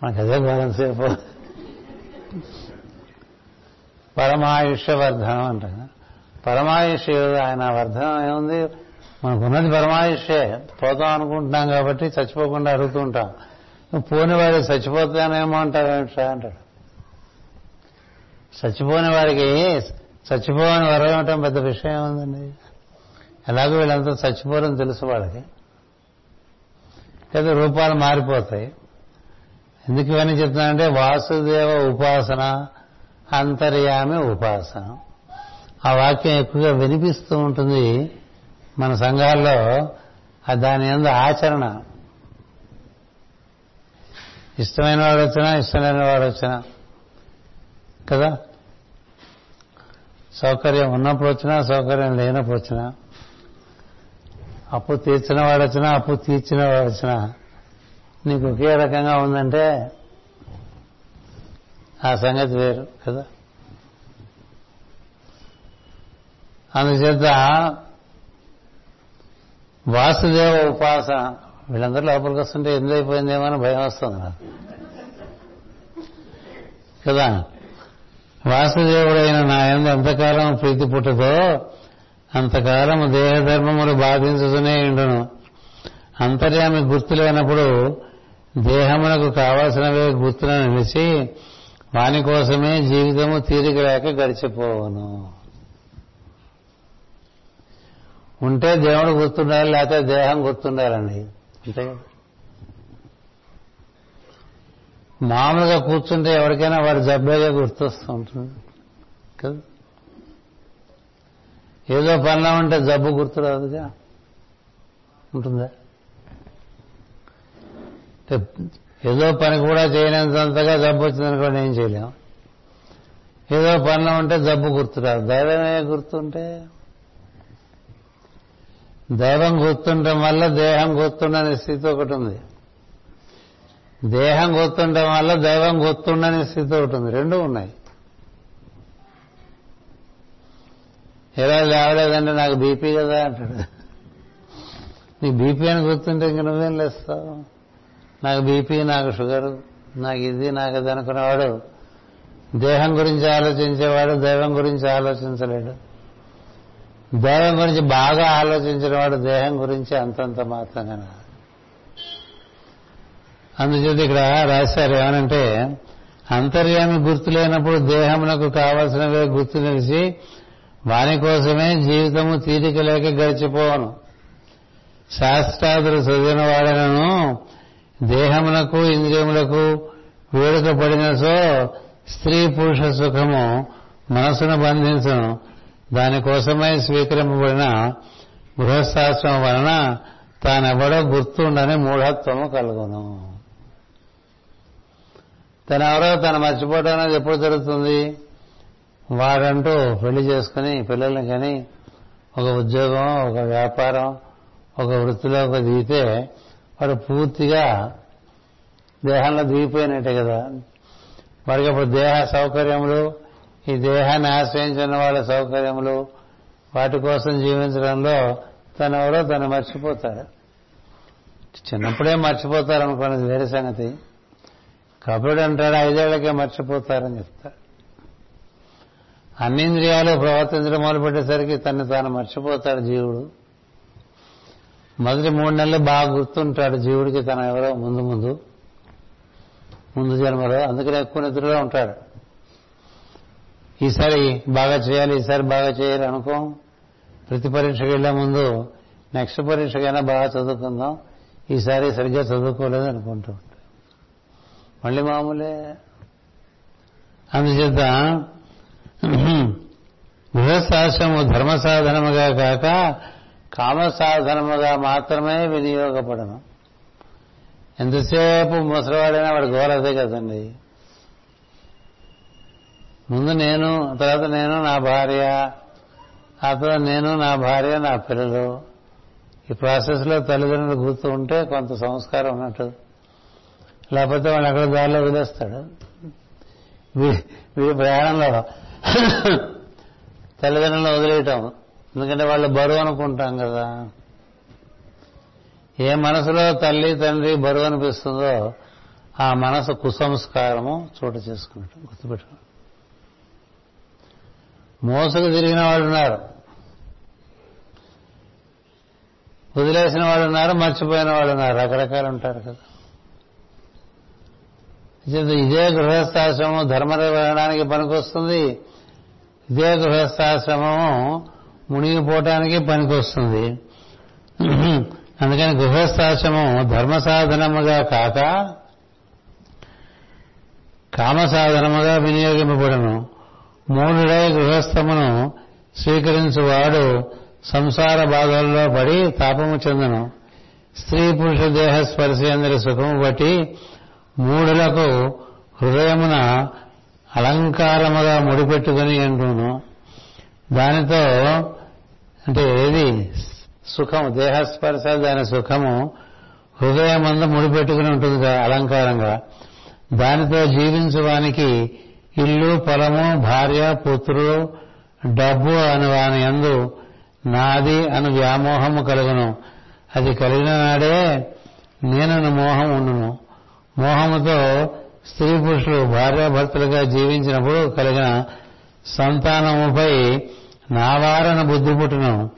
మనకు అదే బ్యాలెన్స్ అయిపో పరమాయుష్యవర్ధనం అంట పరమాయుష్ ఆయన వర్ధనం ఏముంది? మనకున్నది పరమాయుష్యే. పోతాం అనుకుంటున్నాం కాబట్టి చచ్చిపోకుండా అడుగుతూ ఉంటాం. పోని వాడు చచ్చిపోతానేమో అంటారు అంటాడు. చచ్చిపోని వారికి చచ్చిపోవని వరం ఇవ్వటం పెద్ద విషయం ఉందండి. ఎలాగో వీళ్ళంతా చచ్చిపోరని తెలుసు వాళ్ళకి. లేదా రూపాలు మారిపోతాయి. ఎందుకు ఇవన్నీ చెప్తున్నానంటే వాసుదేవ ఉపాసన అంతర్యామి ఉపాసన. ఆ వాక్యం ఎక్కువగా వినిపిస్తూ ఉంటుంది మన సంఘాల్లో. దాని ఎందు ఆచరణ. ఇష్టమైన వాడు వచ్చినా ఇష్టం లేని వాడు వచ్చినా. కదా? సౌకర్యం ఉన్నప్పుడు వచ్చినా సౌకర్యం లేనప్పుడు వచ్చినా. అప్పు తీర్చిన వాడు వచ్చినా అప్పు తీర్చిన వాడు వచ్చినా. నీకు ఒకే రకంగా ఉందంటే ఆ సంగతి వేరు కదా? అందుచేత వాసుదేవ ఉపాస వీళ్ళందరూ లోపలికి వస్తుంటే ఎందుకు అయిపోయిందేమో అని భయం వస్తుంది నాకు. కదా? వాసుదేవుడైన నా ఎందు ప్రీతి పుట్టదో అంతకాలం దేహధర్మములు బాధించుతూనే ఉండును. అంతర్యామి గుర్తు లేనప్పుడు దేహమునకు కావలసినవే గుర్తున నిలిచి వాని కోసమే జీవితము తీరిక లేక గడిచిపోవును. ఉంటే దేవుడు గుర్తుండాలి లేకపోతే దేహం గుర్తుండాలండి. అంతే కదా? మామూలుగా కూర్చుంటే ఎవరికైనా వాడి జబ్బేగా గుర్తొస్తూ ఉంటుంది. కదా? ఏదో పనిలో ఉంటే జబ్బు గుర్తురాదుగా ఉంటుందా? ఏదో పని కూడా చేయనంతగా జబ్బు వచ్చిందనుకోండి ఏం చేయలేం ఏదో పనిలో ఉంటే జబ్బు గుర్తురాదు దైవమే గుర్తుంటే? దైవం గుర్తుండటం వల్ల దేహం గుర్తుండని స్థితి ఒకటి ఉంది. దేహం గుర్తుండటం వల్ల దైవం గుర్తుండని స్థితి ఒకటి ఉంది. రెండు ఉన్నాయి. ఎలా లేవలేదంటే నాకు బీపీ కదా అంటాడు. నీ బీపీ అని గుర్తుంటే ఇంక నువ్వేం లేస్తావు? నాకు బీపీ నాకు షుగర్ నాకు ఇది నాకు అది అనుకునేవాడు దేహం గురించి ఆలోచించేవాడు దైవం గురించి ఆలోచించలేడు. దైవం గురించి బాగా ఆలోచించిన వాడు దేహం గురించి అంతంత మాత్రంగా అందుచేత ఇక్కడ రాశారు ఏమనంటే అంతర్యామి గుర్తు లేనప్పుడు దేహమునకు కావలసినవే గుర్తు నిలిచి వాని కోసమే జీవితము తీరిక లేక గడిచిపోవను శాస్త్రాదులు చదివిన వాడనను దేహమునకు ఇంద్రియములకు వేడుక పడినసో స్త్రీ పురుష సుఖము మనసును బంధించను. దానికోసమై స్వీకరింపబడిన గృహశాస్త్రం వలన తానెవడో గుర్తుండని మూఢత్వము కలుగును. తనెవరో తను మర్చిపోవడం అనేది ఎప్పుడు జరుగుతుంది వాడంటూ పెళ్ళి చేసుకుని పిల్లల్ని కానీ ఒక ఉద్యోగం ఒక వ్యాపారం ఒక వృత్తిలోకి దిగితే వాడు పూర్తిగా దేహంలో దిగిపోయినట్టే కదా. వాడికి అప్పుడు దేహ సౌకర్యములు ఈ దేహాన్ని ఆశ్రయించిన వాళ్ళ సౌకర్యములు వాటి కోసం జీవించడంలో తనెవరో తను మర్చిపోతాడు. చిన్నప్పుడే మర్చిపోతారు అనుకున్నది వేరే సంగతి. కబుడు అంటాడు ఐదేళ్ళకే మర్చిపోతారని చెప్తాడు. అన్నింద్రియాలు ప్రవర్తించడం మొదలుపెట్టేసరికి తను తాను మర్చిపోతాడు జీవుడు. మొదటి మూడు నెలలు బాగా గుర్తుంటాడు జీవుడికి తన ఎవరో ముందు ముందు ముందు జన్మలో అందుకనే ఎక్కువ నిద్రలో ఉంటాడు. ఈసారి బాగా చేయాలి ఈసారి బాగా చేయాలి అనుకో ప్రతి పరీక్షకి వెళ్ళే ముందు నెక్స్ట్ పరీక్షకైనా బాగా చదువుకుందాం ఈసారి సరిగ్గా చదువుకోలేదు అనుకుంటాం. మళ్ళీ మామూలే. అందుచేత గృహస్థాశ్రము ధర్మ సాధనముగా కాక కామ సాధనముగా మాత్రమే వినియోగపడను. ఎంతసేపు ముసలివాడైనా వాడి గోల అదే కదండి. ముందు నేను తర్వాత నేను నా భార్య ఆ తర్వాత నేను నా భార్య నా పిల్లలు. ఈ ప్రాసెస్లో తల్లిదండ్రులు గుర్తు ఉంటే కొంత సంస్కారం ఉన్నట్టు. లేకపోతే వాళ్ళు అక్కడ దారిలో వదిలేస్తాడు? వీడి ప్రయాణంలో తల్లిదండ్రులను వదిలేయటం. ఎందుకంటే వాళ్ళు బరువు అనుకుంటాం కదా. ఏ మనసులో తల్లి తండ్రి బరువు అనిపిస్తుందో ఆ మనసు కుసంస్కారము చోటు చేసుకుంటాం గుర్తుపెట్టుకో. మోసకు తిరిగిన వాళ్ళు ఉన్నారు. వదిలేసిన వాళ్ళు ఉన్నారు మర్చిపోయిన వాళ్ళు ఉన్నారు. రకరకాలు ఉంటారు కదా. ఇదే గృహస్థాశ్రమం ధర్మ నిర్వహణానికి పనికొస్తుంది. ఇదే గృహస్థాశ్రమము మునిగిపోవటానికి పనికొస్తుంది. అందుకని గృహస్థాశ్రమం ధర్మ సాధనముగా కాక కామ సాధనముగా వినియోగింపబడను. మూడుడై గృహస్థమును స్వీకరించువాడు సంసార బాధల్లో పడి తాపము చెందను. స్త్రీ పురుష దేహ స్పర్శేంద్ర సుఖము బట్టి మూడులకు హృదయమున అలంకారముగా ముడిపెట్టుకుని అంటును దానితో అంటే ఏది? సుఖము దేహస్పర్శ దాని సుఖము హృదయమందు ముడిపెట్టుకుని ఉంటుంది కదా అలంకారంగా. దానితో జీవించడానికి ఇల్లు పొలము భార్య పుత్రులు డబ్బు అని వాని ఎందు నాది అను వ్యామోహము కలుగును. అది కలిగిన నాడే నేనను మోహం ఉండును. మోహముతో స్త్రీ పురుషులు భార్యాభర్తలుగా జీవించినప్పుడు కలిగిన సంతానముపై నావారణ బుద్ధి పుట్టును.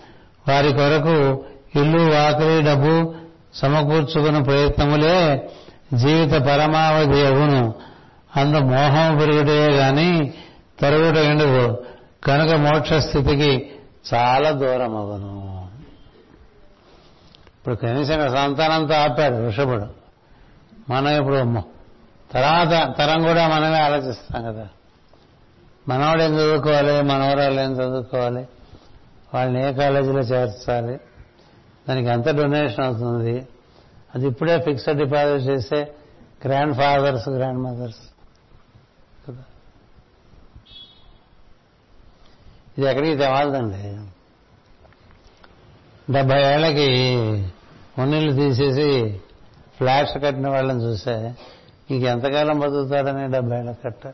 వారి కొరకు ఇల్లు వాకిలి డబ్బు సమకూర్చుకున్న ప్రయత్నములే జీవిత పరమావధి అగును. అందు మోహం పెరుగుటే గాని తరుగుట ఎండదు కనుక మోక్ష స్థితికి చాలా దూరం అవ్వను ఇప్పుడు కనీసం సంతానంతో ఆపాడు వృషభుడు మనం ఇప్పుడు తర్వాత తరం కూడా మనమే ఆలోచిస్తాం కదా. మనవాడు ఏం చదువుకోవాలి మనవరాలు ఏం చదువుకోవాలి వాళ్ళని ఏ కాలేజీలో చేర్చాలి దానికి ఎంత డొనేషన్ అవుతుంది అది ఇప్పుడే ఫిక్స్డ్ డిపాజిట్ చేసే గ్రాండ్ ఫాదర్స్ గ్రాండ్ మదర్స్. కదా. ఇది ఎక్కడికి తెవాలదండి. డెబ్బై ఏళ్ళకి ఉన్నిళ్ళు తీసేసి ఫ్లాట్స్ కట్టిన వాళ్ళని చూస్తే ఇంకెంతకాలం బతుకుతాడని డెబ్బై ఏళ్ళ కట్ట.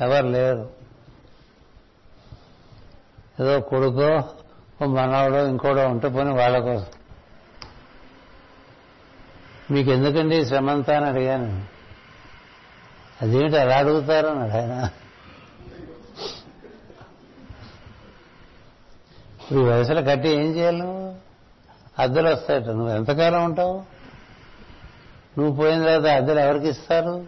ఎవరు లేరు. ఏదో కొడుకో ఓ మనవడో ఇంకోడో ఉంటే పోనీ వాళ్ళ కోసం. మీకు ఎందుకండి శ్రమంతా అని అడిగాను. అదేమిటి అలా అడుగుతారన్నాడు ఆయన. ఇప్పుడు ఈ వయసులో కట్టి ఏం చేయాలి అద్దెలు వస్తాయట. నువ్వు ఎంతకాలం ఉంటావు? నువ్వు పోయిన తర్వాత అద్దెలు ఎవరికి ఇస్తారు?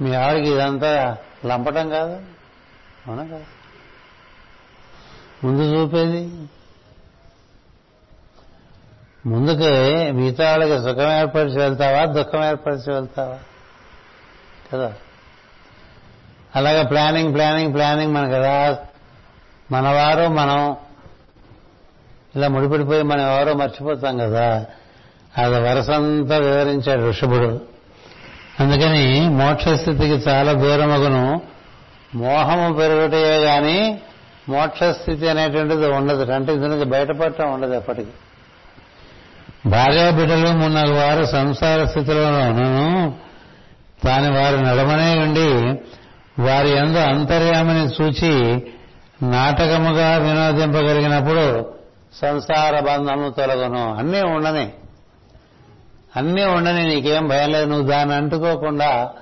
మీ ఆవిడకి ఇదంతా లంపటం కాదు? అవునా కదా? ముందు చూపేది. ముందుకే మిగతా వాళ్ళకి సుఖం ఏర్పరిచి వెళ్తావా? దుఃఖం ఏర్పరిచి వెళ్తావా? కదా? అలాగే ప్లానింగ్ ప్లానింగ్ ప్లానింగ్ మన కదా మనవారు మనం ఇలా ముడిపడిపోయి మనం ఎవరో మర్చిపోతాం కదా. అది వరసంతా వివరించాడు ఋషభుడు. అందుకని మోక్షస్థితికి చాలా దూరమగును. మోహము పెరుగుటయే గాని మోక్షస్థితి అనేటువంటిది ఉండదు. అంటే ఇది నుంచి బయటపడటం ఉండదు ఎప్పటికీ. భార్యా బిడ్డలు మున్నగు వారు సంసార స్థితిలోనూ తాను వారి నడమనే ఉండి వారి ఎందు అంతర్యామిని చూచి నాటకముగా వినోదింపగలిగినప్పుడు సంసార బంధము తొలగను. అన్నీ ఉండని. అన్నీ ఉండని నీకేం భయం లేదు. నువ్వు దాన్ని అంటుకోకుండా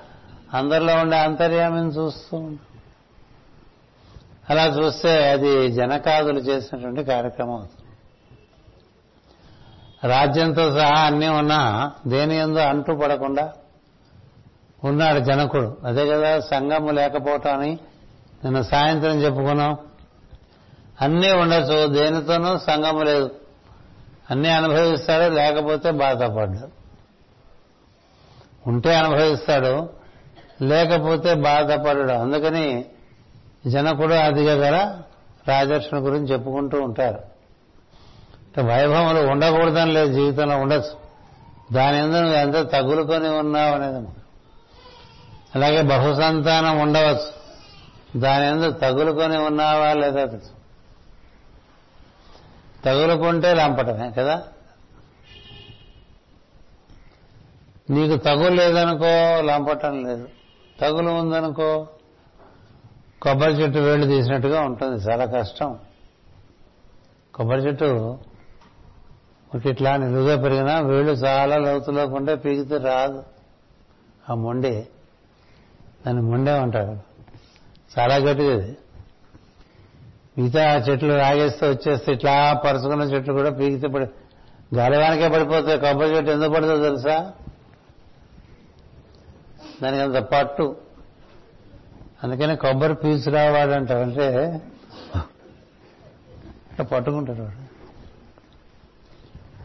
అందరిలో ఉండే అంతర్యామిని చూస్తూ ఉండు. అలా చూస్తే అది జనకాదులు చేసినటువంటి కార్యక్రమం అవుతుంది. రాజ్యంతో సహా అన్నీ ఉన్నా దేని ఎందు అంటు పడకుండా ఉన్నాడు జనకుడు. అదే కదా సంఘము లేకపోవటం అని నిన్న సాయంత్రం చెప్పుకున్నాం. అన్నీ ఉండొచ్చు. దేనితోనూ సంగం లేదు. అన్నీ అనుభవిస్తాడు లేకపోతే బాధపడ్డాడు. ఉంటే అనుభవిస్తాడు లేకపోతే బాధపడడు. అందుకని జనకుడు అదిగా గల రాజర్షణ గురించి చెప్పుకుంటూ ఉంటారు. వైభవములు ఉండకూడదని లేదు జీవితంలో ఉండొచ్చు. దాని ఎందు నువ్వు ఎంత తగులుకొని ఉన్నావు అనేది అలాగే బహుసంతానం ఉండవచ్చు. దాని ఎందుకు తగులుకొని ఉన్నావా లేదా తగులుకుంటే లంపటమే కదా? నీకు తగులు లేదనుకో లంపటం లేదు. తగులు ఉందనుకో కొబ్బరి చెట్టు వేళ్ళు తీసినట్టుగా ఉంటుంది చాలా కష్టం. కొబ్బరి చెట్టు ఒక ఇట్లా నిలువుగా పెరిగినా వేళ్ళు చాలా లోతులోకి ఉంటే పీకితే రాదు. ఆ మొండి దాన్ని మొండే ఉంటాడు చాలా గట్టిది మిగతా చెట్లు రాగేస్తే వచ్చేస్తే ఇట్లా పరుచుకున్న చెట్లు కూడా పీకితే పడి గాలివానికే పడిపోతాయి. కొబ్బరి చెట్టు ఎందుకు పడుతుందో తెలుసా? దానికి అంత పట్టు. అందుకని కొబ్బరి పీచు రావాడంటారు అంటే ఇట్లా పట్టుకుంటారు వాడు.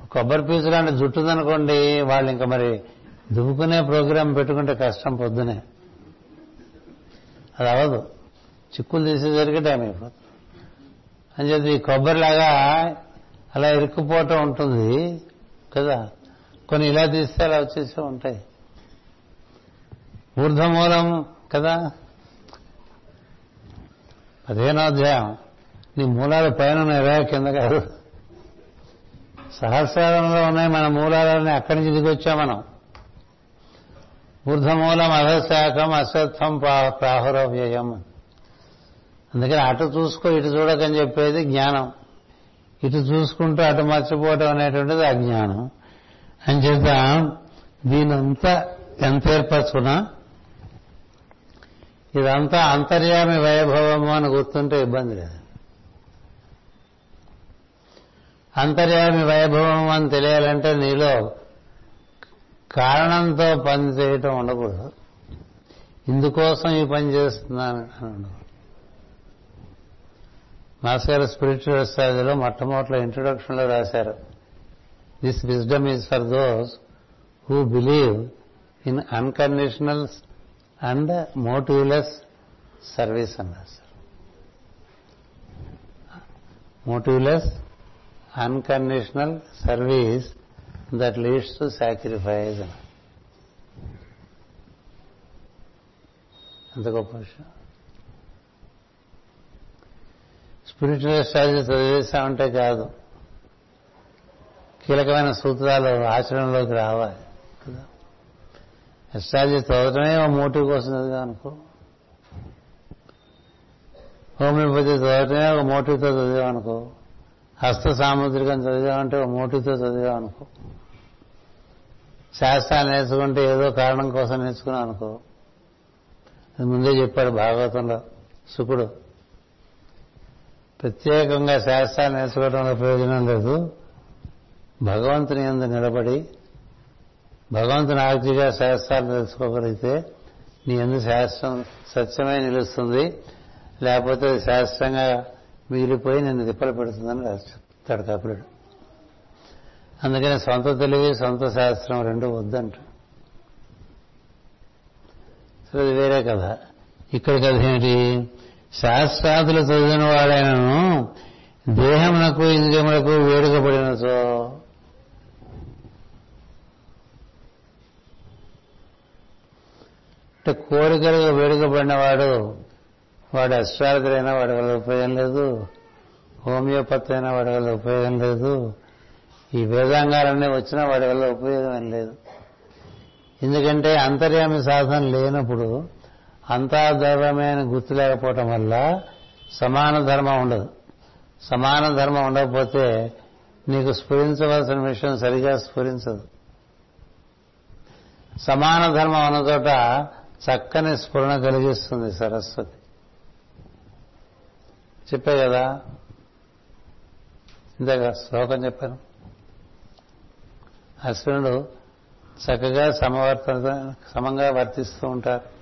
కొబ్బరి పీచు లాంటి జుట్టుదనుకోండి వాళ్ళు ఇంకా మరి దువ్వుకునే ప్రోగ్రాం పెట్టుకుంటే కష్టం పొద్దునే. అది అవ్వదు. చిక్కులు తీసేసరికి టైం అయిపోతుంది. అని చెప్పి కొబ్బరిలాగా అలా ఇరుక్కుపోవటం ఉంటుంది కదా. కొన్ని ఇలా తీస్తే అలా వచ్చేసి ఉంటాయి. ఊర్ధమూలం కదా. పదిహేనో అధ్యాయం. నీ మూలాలు పైన ఉన్నాయి కింద కాదు. సహస్రంలో ఉన్నాయి మన మూలాలని అక్కడి నుంచి దిగొచ్చాం మనం. ఊర్ధమూలం అధశాఖం అశ్వత్వం ప్రాహుర వ్యయం అందుకని అటు చూసుకో ఇటు చూడకని చెప్పేది జ్ఞానం. ఇటు చూసుకుంటూ అటు మర్చిపోవటం అనేటువంటిది అజ్ఞానం. అని చేత దీనంతా ఎంత ఏర్పరచుకున్నా ఇదంతా అంతర్యామి వైభవము అని గుర్తుంటే ఇబ్బంది లేదు. అంతర్యామి వైభవం అని తెలియాలంటే నీలో కారణంతో పని చేయటం ఉండకూడదు. ఇందుకోసం ఈ పని చేస్తున్నాను అని ఉండకూడదు మాస్ గారు స్పిరిచువల్ స్టడీలో మొట్టమొదటిలో ఇంట్రొడక్షన్లో రాశారు. This wisdom is for those who believe in unconditional and motiveless service అన్నారు sir. Motiveless unconditional service that leads to sacrifice అని ఎంత గొప్ప విషయం. స్పిరిచువల్ స్ట్రాటజీ చదివేశామంటే కాదు. కీలకమైన సూత్రాలు ఆచరణలోకి రావాలి కదా. ఎస్ట్రాలజీ చదవటమే ఓ మోటివ్ కోసం చదివా అనుకో. హోమియోపతి చదవటమే ఒక మోటివ్తో చదివాం అనుకో హస్త సాముద్రికం చదివామంటే ఒక మోటివ్తో చదివామనుకో. అనుకో శాస్త్రాలు నేర్చుకుంటే ఏదో కారణం కోసం నేర్చుకున్నాను అనుకో ముందే చెప్పాడు భాగవతంలో సుకుడు ప్రత్యేకంగా శాస్త్రాలు నేర్చుకోవడంలో ప్రయోజనం లేదు. భగవంతుని ఎందు నిలబడి భగవంతుని ఆర్తిగా శాస్త్రాలు తెలుసుకోగలిగితే నీ ఎందు శాస్త్రం సత్యమై నిలుస్తుంది. లేకపోతే శాస్త్రంగా మిగిలిపోయి నిన్ను తిప్పలు పెడుతుందని రాస్తాడు కపిలుడు. అందుకని సొంత తెలివి సొంత శాస్త్రం రెండు వద్దంట. సో అది వేరే కథ. ఇక్కడ కథ ఏంటి శాస్త్రాదులు చదివిన వాడైనను దేహమునకు ఇంద్రియములకు వేడుకబడినచో అంటే కోరికలుగా వేడుకబడినవాడు వాడు అస్ట్రాలజర్ వాడి వల్ల ఉపయోగం లేదు. హోమియోపతి అయినా వాడి వల్ల ఉపయోగం లేదు. ఈ వేదాంగాలన్నీ వచ్చినా వాడి వల్ల ఉపయోగం లేదు. ఎందుకంటే అంతర్యామి సాధన లేనప్పుడు అంతా దైవమే అని గుర్తు లేకపోవటం వల్ల సమాన ధర్మం ఉండదు. సమాన ధర్మం ఉండకపోతే నీకు స్ఫురించవలసిన విషయం సరిగా స్ఫురించదు. సమాన ధర్మం ఉన్న చోట చక్కని స్ఫురణ కలిగిస్తుంది సరస్వతి. చెప్పే కదా? ఇందాక శ్లోకం చెప్పాను. అశ్వినుడు చక్కగా సమవర్తన సమంగా వర్తిస్తూ ఉంటారు.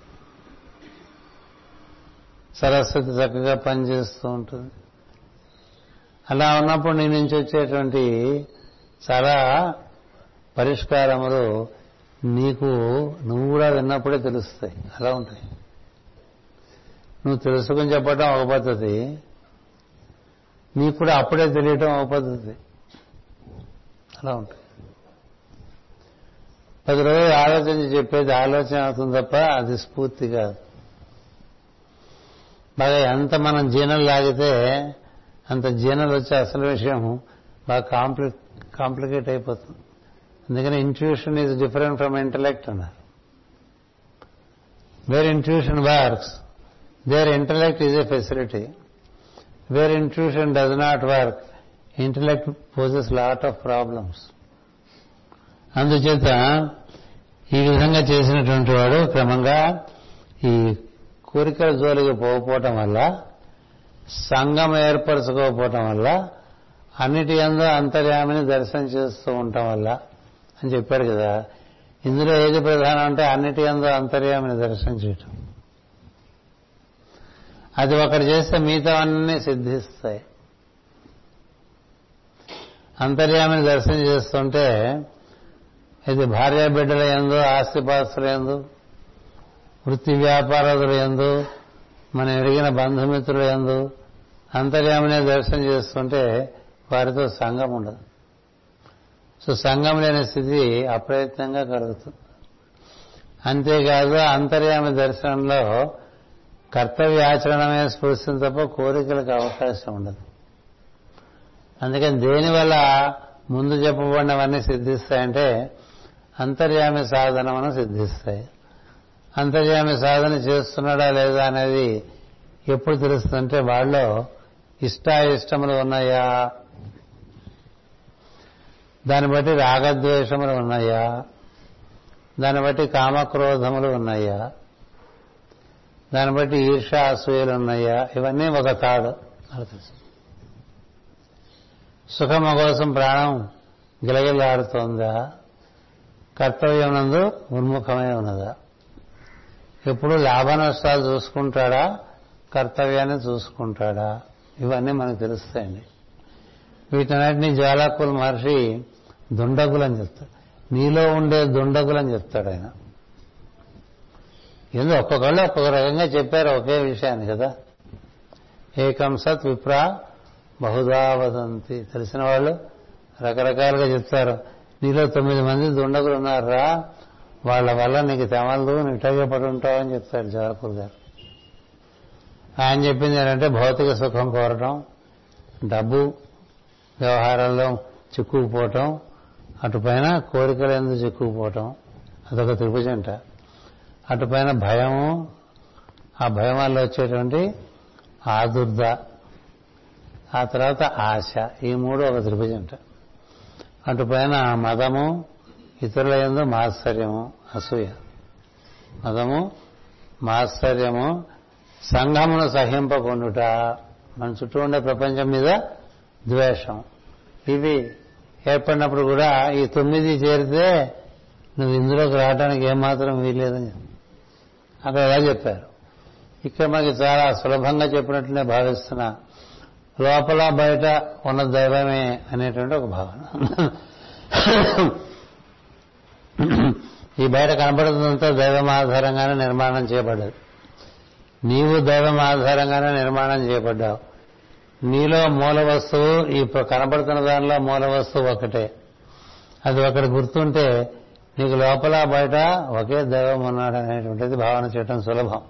సరస్వతి చక్కగా పనిచేస్తూ ఉంటుంది. అలా ఉన్నప్పుడు నీ నుంచి వచ్చేటువంటి చాలా పరిష్కారములు నీకు నువ్వు కూడా విన్నప్పుడే తెలుస్తాయి. అలా ఉంటాయి. నువ్వు తెలుసుకుని చెప్పడం ఒక పద్ధతి. నీకు కూడా అప్పుడే తెలియటం ఒక పద్ధతి. అలా ఉంటాయి. పది రోజులు ఆలోచించి చెప్పేది ఆలోచన అవుతుంది తప్ప అది స్ఫూర్తి కాదు. బాగా ఎంత మనం జీనలు లాగితే అంత జీనలు వచ్చే అసలు విషయం బాగా కాంప్లి కాంప్లికేట్ అయిపోతుంది. అందుకని intuition is different from intellect అన్నారు. Where intuition works there intellect is a facility where intuition does not work intellect poses lot of problems అందుచేత ఈ విధంగా చేసినటువంటి వాడు క్రమంగా ఈ కోరికల జోలికి పోకపోవటం వల్ల సంఘం ఏర్పరచుకోకపోవటం వల్ల అన్నిటి ఎందు అంతర్యామిని దర్శనం చేస్తూ ఉండటం వల్ల అని చెప్పాడు కదా. ఇందులో ఏది ప్రధానం అంటే అన్నిటి ఎందు అంతర్యామిని దర్శనం చేయటం. అది ఒకటి చేస్తే మిగతా అన్నీ సిద్ధిస్తాయి. అంతర్యామిని దర్శనం చేస్తుంటే ఇది భార్య బిడ్డల ఎందు ఆస్తిపాస్తుల ఎందు వృత్తి వ్యాపారదులు ఎందు మనం ఎరిగిన బంధుమిత్రులు ఎందు అంతర్యామినే దర్శనం చేస్తుంటే వారితో సంఘం ఉండదు. సో సంఘం లేని స్థితి అప్రయత్నంగా కలుగుతుంది. అంతేకాదు అంతర్యామి దర్శనంలో కర్తవ్యాచరణమే స్ఫూర్తింది తప్ప కోరికలకు అవకాశం ఉండదు. అందుకని దేనివల్ల ముందు చెప్పబడినవన్నీ సిద్ధిస్తాయంటే అంతర్యామి సాధనమును సిద్ధిస్తాయి. అంతర్యామి సాధన చేస్తున్నాడా లేదా అనేది ఎప్పుడు తెలుస్తుందంటే వాళ్ళలో ఇష్టాయిష్టములు ఉన్నాయా? దాన్ని బట్టి రాగద్వేషములు ఉన్నాయా? దాన్ని బట్టి కామక్రోధములు ఉన్నాయా? దాన్ని బట్టి ఈర్ష అసూయలు ఉన్నాయా? ఇవన్నీ ఒక తాడు. సుఖం కోసం ప్రాణం గిలగిలాడుతోందా కర్తవ్యం నందు ఉన్ముఖమై ఉన్నదా? ఎప్పుడు లాభ నష్టాలు చూసుకుంటాడా? కర్తవ్యాన్ని చూసుకుంటాడా? ఇవన్నీ మనకు తెలుస్తాయండి. వీటన్నిటిని జ్వాలాకుల మహర్షి దుండగులని చెప్తాడు. నీలో ఉండే దుండగులని చెప్తాడు ఆయన. ఎందుకు? ఒక్కొక్కళ్ళు ఒక్కొక్క రకంగా చెప్పారు ఒకే విషయాన్ని కదా. ఏకం సత్ విప్ర బహుదా వదంతి. తెలిసిన వాళ్ళు రకరకాలుగా చెప్తారు. నీలో తొమ్మిది మంది దుండగులు ఉన్నారా? వాళ్ళ వల్ల నీకు తెమలదు నిట్టగా పడి అని చెప్తాడు జవహర్పూర్ గారు. ఆయన చెప్పింది ఏంటంటే భౌతిక సుఖం కోరటం డబ్బు వ్యవహారాల్లో చిక్కుకుపోవటం అటుపైన కోరికలు ఎందుకు చిక్కుకుపోవటం అదొక త్రిభుజంట. అటుపైన భయము ఆ భయం వల్ల వచ్చేటువంటి ఆదుర్ద ఆ తర్వాత ఆశ ఈ మూడు ఒక త్రిభుజంట. అటుపైన మదము ఇతరుల ఎందు మాత్సర్యము అసూయ. మదము మాత్సర్యము సంఘమును సహింపకుండుట మన చుట్టూ ఉండే ప్రపంచం మీద ద్వేషం. ఇవి ఏర్పడినప్పుడు కూడా ఈ తొమ్మిది చేరితే నువ్వు ఇందులోకి రావడానికి ఏమాత్రం వీల్లేదని అక్కడ ఎలా చెప్పారు? ఇక్కడ మనకి చాలా సులభంగా చెప్పినట్లనే భావిస్తున్నా. లోపల బయట ఉన్న దైవమే అనేటువంటి ఒక భావన. ఈ బయట కనబడుతుందంతా దైవం ఆధారంగానే నిర్మాణం చేయబడ్డది. నీవు దైవం ఆధారంగానే నిర్మాణం చేయబడ్డావు. నీలో మూల వస్తువు ఈ కనబడుతున్న దానిలో మూల వస్తువు ఒకటే. అది ఒకటి గుర్తుంటే నీకు లోపల బయట ఒకే దైవం ఉన్నాడు అనేటువంటిది భావన చేయటం సులభం.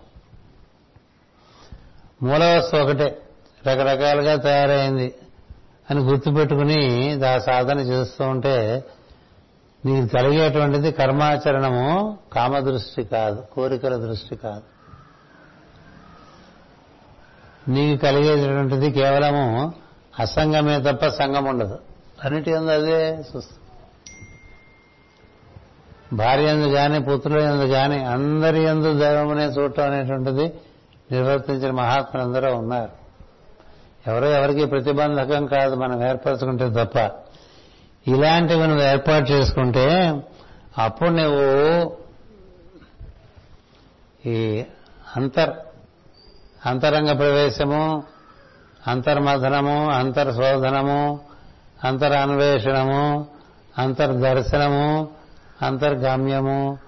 మూల వస్తువు ఒకటే. రకరకాలుగా తయారైంది అని గుర్తుపెట్టుకుని దా సాధన చేస్తూ ఉంటే నీకు కలిగేటువంటిది కర్మాచరణము కామదృష్టి కాదు కోరికల దృష్టి కాదు. నీకు కలిగేటటువంటిది కేవలము అసంగమే తప్ప సంగం ఉండదు. అన్నిటి ఎందు అదే చూస్తుంది భార్య ఎందు కానీ పుత్రుల ఎందు కానీ అందరి ఎందు దైవమునే చూడటం అనేటువంటిది నిర్వర్తించిన మహాత్ములందరూ ఉన్నారు. ఎవరో ఎవరికి ప్రతిబంధకం కాదు మనం ఏర్పరచుకుంటే తప్ప. ఇలాంటివి నువ్వు ఏర్పాటు చేసుకుంటే అప్పుడు నువ్వు ఈ అంతర్ అంతరంగ ప్రవేశము అంతర్మథనము అంతర్శోధనము అంతరన్వేషణము అంతర్దర్శనము అంతర్గమ్యము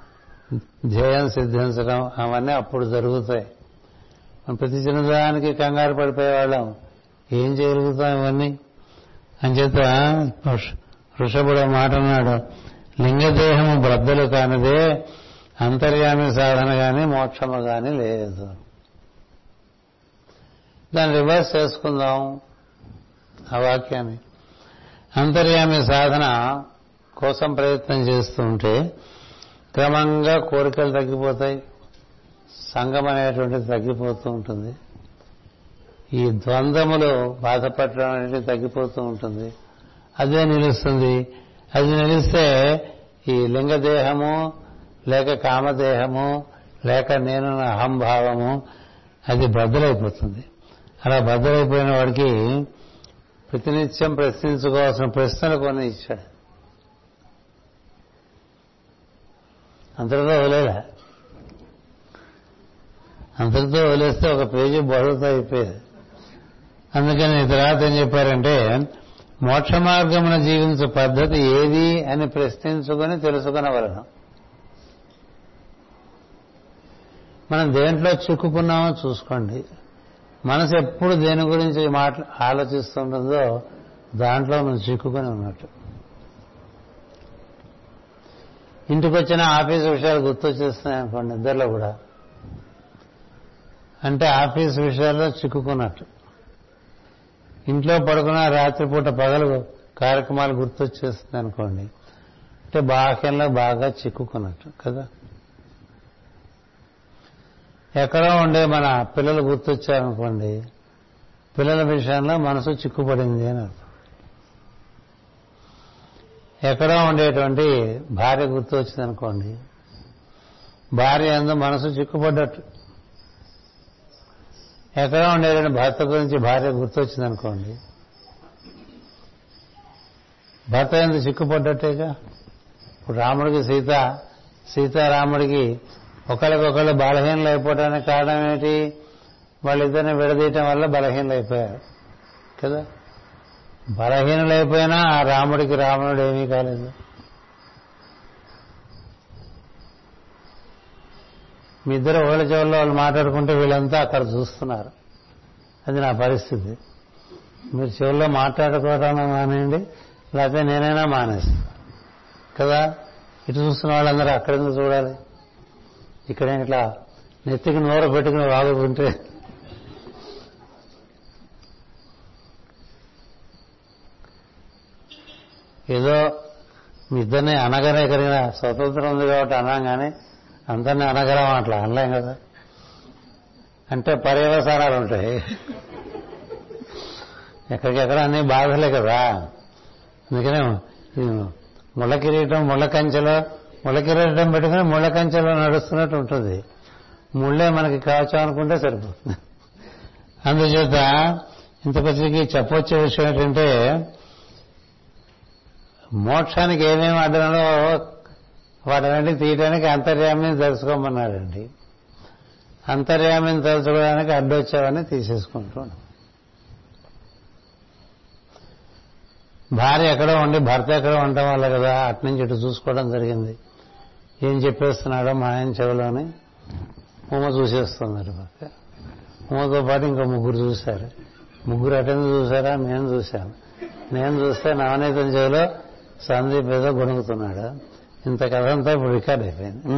ధ్యేయం సిద్ధించడం అవన్నీ అప్పుడు జరుగుతాయి. మనం ప్రతి చిన్నదానికి కంగారు పడిపోయేవాళ్ళం ఏం చేయగలుగుతాం ఇవన్నీ? అంచేత వృషభుడు మాట అన్నాడు లింగదేహము బ్రద్దలు కానిదే అంతర్యామి సాధన కానీ మోక్షము కానీ లేదు. దాన్ని రివర్స్ చేసుకుందాం ఆ వాక్యాన్ని. అంతర్యామి సాధన కోసం ప్రయత్నం చేస్తూ ఉంటే క్రమంగా కోరికలు తగ్గిపోతాయి సంఘం అనేటువంటిది తగ్గిపోతూ ఉంటుంది. ఈ ద్వంద్వములు బాధపడడం అనేది తగ్గిపోతూ ఉంటుంది. అదే నిలుస్తుంది? అది నిలిస్తే ఈ లింగదేహము లేక కామదేహము లేక నేను అహంభావము అది బద్దలైపోతుంది అలా బద్దలైపోయిన వాడికి ప్రతినిత్యం ప్రశ్నించుకోవాల్సిన ప్రశ్నలు కొన్ని ఇచ్చాడు. అంతటితో వదిలేలా. అంతటితో వదిలేస్తే ఒక పేజీ బదులుతో అయిపోయేది. అందుకని తర్వాత ఏం చెప్పారంటే మోక్ష మార్గమున జీవించే పద్ధతి ఏది అని ప్రశ్నించుకొని తెలుసుకునవలను. మనం దేంట్లో చిక్కుకున్నామో చూసుకోండి. మనసు ఎప్పుడు దేని గురించి మాట్లా ఆలోచిస్తుంటుందో దాంట్లో మనం చిక్కుకొని ఉన్నట్టు. ఇంటికి వచ్చిన ఆఫీస్ విషయాలు గుర్తొచ్చేస్తున్నాయి అనుకోండి ఇద్దరిలో కూడా. అంటే ఆఫీస్ విషయాల్లో చిక్కుకున్నట్టు. ఇంట్లో పడుకున్న రాత్రిపూట పగలు కార్యక్రమాలు గుర్తొచ్చేస్తుంది అనుకోండి. అంటే బాహ్యంలో బాగా చిక్కుకున్నట్టు కదా? ఎక్కడో ఉండే మన పిల్లలు గుర్తొచ్చారనుకోండి పిల్లల విషయంలో మనసు చిక్కుపడింది అని అర్థం. ఎక్కడో ఉండేటువంటి భార్య గుర్తు వచ్చిందనుకోండి భార్య అందు మనసు చిక్కుపడ్డట్టు. ఎక్కడో ఉండేటువంటి భర్త గురించి భార్య గుర్తొచ్చిందనుకోండి. భర్త ఎందుకు చిక్కుపడ్డట్టేగా? ఇప్పుడు రాముడికి సీత సీతారాముడికి ఒకరికొకళ్ళు బలహీనలు అయిపోవడానికి కారణం ఏంటి వాళ్ళిద్దరిని విడదీయటం వల్ల బలహీనలు అయిపోయారు కదా? బలహీనలైపోయినా ఆ రాముడికి రావణుడు ఏమీ కాలేదు. మీ ఇద్దరు ఒకళ్ళ చెవుల్లో వాళ్ళు మాట్లాడుకుంటే వీళ్ళంతా అక్కడ చూస్తున్నారు. అది నా పరిస్థితి. మీరు చెవుల్లో మాట్లాడుకోవటం మానేయండి లేకపోతే నేనైనా మానేస్తాను కదా? ఇటు చూస్తున్న వాళ్ళందరూ అక్కడ ఎందుకు చూడాలి? ఇక్కడ ఇట్లా నెత్తికి నోర పెట్టుకుని వాగుతుంటే ఏదో మీ ఇద్దరిని అనగానే కలిగిన స్వతంత్రం ఉంది కాబట్టి అనగానే అందరినీ అనగలం అట్లా అనలేం కదా? అంటే పర్యవసానాలు ఉంటాయి. ఎక్కడికెక్కడ అన్ని బాధలే కదా? అందుకనే ముళ్ళ కిరీటం ముళ్ళ కంచెలో ముళ్ళ కిరీటం పెట్టుకుని ముళ్ళ కంచెలో నడుస్తున్నట్టు ఉంటుంది. ముళ్ళే మనకి కావచ్చు అనుకుంటే సరిపోతుంది. అందుచేత ఇంతకొచ్చికి చెప్పొచ్చే విషయం ఏంటంటే మోక్షానికి ఏమేమి అడ్డంలో వాటన్నిటి తీయడానికి అంతర్యామిని తెలుసుకోమన్నాడండి. అంతర్యామిని తలుచుకోవడానికి అడ్డొచ్చావని తీసేసుకుంటున్నాం భార్య ఎక్కడో ఉండి భర్త ఎక్కడో ఉండటం వల్ల కదా అట్నుంచి ఇటు చూసుకోవడం జరిగింది. ఏం చెప్పేస్తున్నాడో మా ఆయన చెవిలోని ఉమ చూసేస్తున్నారు భర్త ఉమతో పాటు ఇంకో ముగ్గురు చూశారు. ముగ్గురు అటెన్ చూసారా నేను చూశాను. నేను చూస్తే నవనీతం చెవిలో సందీప్ ఏదో గొణుకుతున్నాడు ఇంత కథ అంతా ఇప్పుడు రికార్డ్ అయిపోయింది.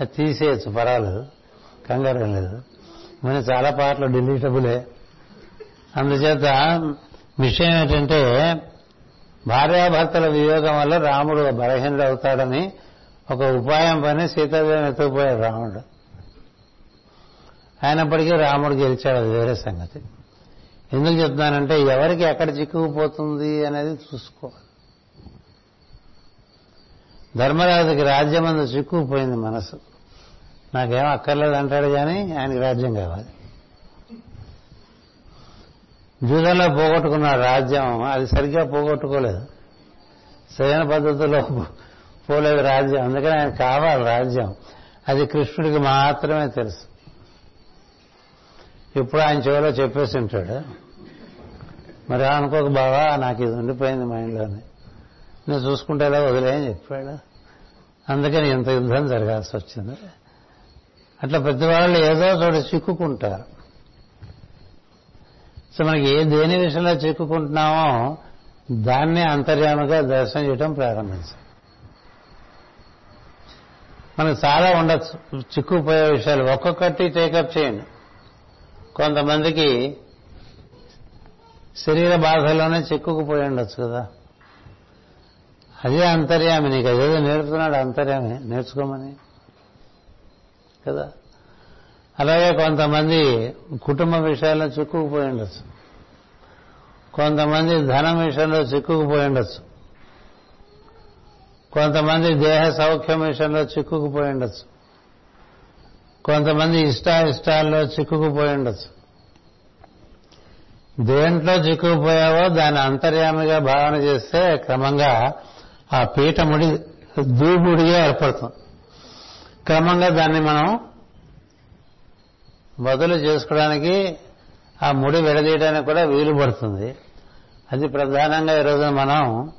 అది తీసేయచ్చు పర్వాలేదు. కంగారు లేదు. మన చాలా పాటలు డిలీటబులే. అందుచేత విషయం ఏంటంటే భార్యాభర్తల వియోగం వల్ల రాముడు బలహీనుడు అవుతాడని ఒక ఉపాయం పని సీతాదేవిని ఎత్తుకుపోయాడు రాముడు. అయినప్పటికీ రాముడు గెలిచాడు అది వేరే సంగతి. ఎందుకు చెప్తున్నానంటే ఎవరికి ఎక్కడ చిక్కుకుపోతుంది అనేది చూసుకోవాలి. ధర్మరాజుకి రాజ్యం అందు చిక్కుపోయింది మనసు. నాకేం అక్కర్లేదు అంటాడు కానీ ఆయనకి రాజ్యం కావాలి. జూదంలో పోగొట్టుకున్న రాజ్యం అది సరిగ్గా పోగొట్టుకోలేదు. సరైన పద్ధతిలో పోలేదు రాజ్యం. అందుకని ఆయన కావాలి రాజ్యం. అది కృష్ణుడికి మాత్రమే తెలుసు. ఇప్పుడు ఆయన చెవిలో చెప్పేసి ఉంటాడు. మరి అనుకోక బావా నాకు ఇది ఉండిపోయింది మైండ్లోనే. నేను చూసుకుంటే ఎలా వదిలేయని చెప్పాడు. అందుకని ఇంత యుద్ధం జరగాల్సి వచ్చింది. అట్లా ప్రతివాళ్ళు ఏదో చోట చిక్కుకుంటారు. సో మనకి ఏ దేని విషయంలో చిక్కుకుంటున్నామో దాన్ని అంతర్యాముగా దర్శనం చేయడం ప్రారంభించాం. మనకు చాలా ఉండొచ్చు. చిక్కుపోయే విషయాలు ఒక్కొక్కటి టేకప్ చేయండి. కొంతమందికి శరీర బాధలోనే చిక్కుకుపోయి ఉండొచ్చు కదా. అదే అంతర్యామి నీకు అదేదో నేర్పుతున్నాడు అంతర్యామి. నేర్చుకోమని. కదా? అలాగే కొంతమంది కుటుంబ విషయాల్లో చిక్కుకుపోయి ఉండొచ్చు. కొంతమంది ధనం విషయంలో చిక్కుకుపోయి ఉండొచ్చు. కొంతమంది దేహ సౌఖ్యం విషయంలో చిక్కుకుపోయి ఉండొచ్చు. కొంతమంది ఇష్టాయిష్టాల్లో చిక్కుకుపోయి ఉండొచ్చు. దేంట్లో చిక్కుకుపోయావో దాన్ని అంతర్యామిగా భావన చేస్తే క్రమంగా ఆ పీఠముడి దూముడిగా ఏర్పడుతుంది క్రమంగా దాన్ని మనం బదులు చేసుకోవడానికి ఆ ముడి విడదీయడానికి కూడా వీలు పడుతుంది. అది ప్రధానంగా ఈరోజు మనం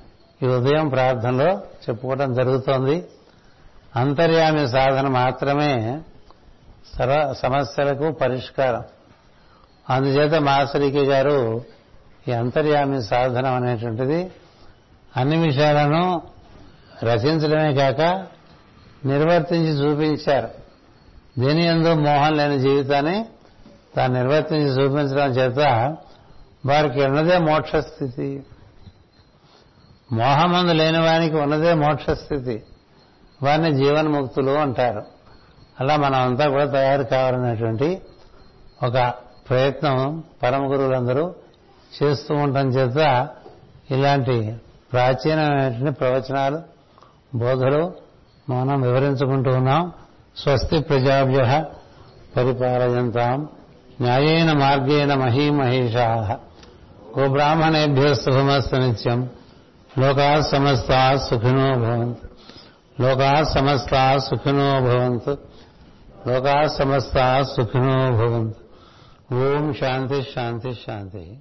ఈ ఉదయం ప్రార్థనలో చెప్పుకోవడం జరుగుతోంది. అంతర్యామి సాధన మాత్రమే సర్వ సమస్యలకు పరిష్కారం. అందుచేత మాసరికి గారు ఈ అంతర్యామి సాధనం అనేటువంటిది అన్ని విషయాలను రచించడమే కాక నిర్వర్తించి చూపించారు. దీని ఎందు మోహం లేని జీవితాన్ని తాను నిర్వర్తించి చూపించడం చేత వారికి ఉన్నదే మోక్షస్థితి. మోహమందు లేని వానికి ఉన్నదే మోక్షస్థితి. వారిని జీవన్ముక్తులు అంటారు. అలా మనం అంతా కూడా తయారు కావాలనేటువంటి ఒక ప్రయత్నం పరమ గురువులందరూ చేస్తూ ఉండటం చేత ఇలాంటి ప్రాచీనమైనటువంటి ప్రవచనాలు బోధలు మనం వివరించుకుంటూ ఉన్నాం. స్వస్తి ప్రజాభ్య పరిపాలయంతాం. న్యాయేన మార్గేణ మహీమహేషా. గోబ్రాహ్మణేభ్యో శుభమస్తు నిత్యం. లోకా సమస్త సుఖినో భవంతు. లోకా సమస్త సుఖినో భవంతు. లోకా సమస్త సుఖినో భవంతు. ఓం శాంతి శాంతి శాంతి.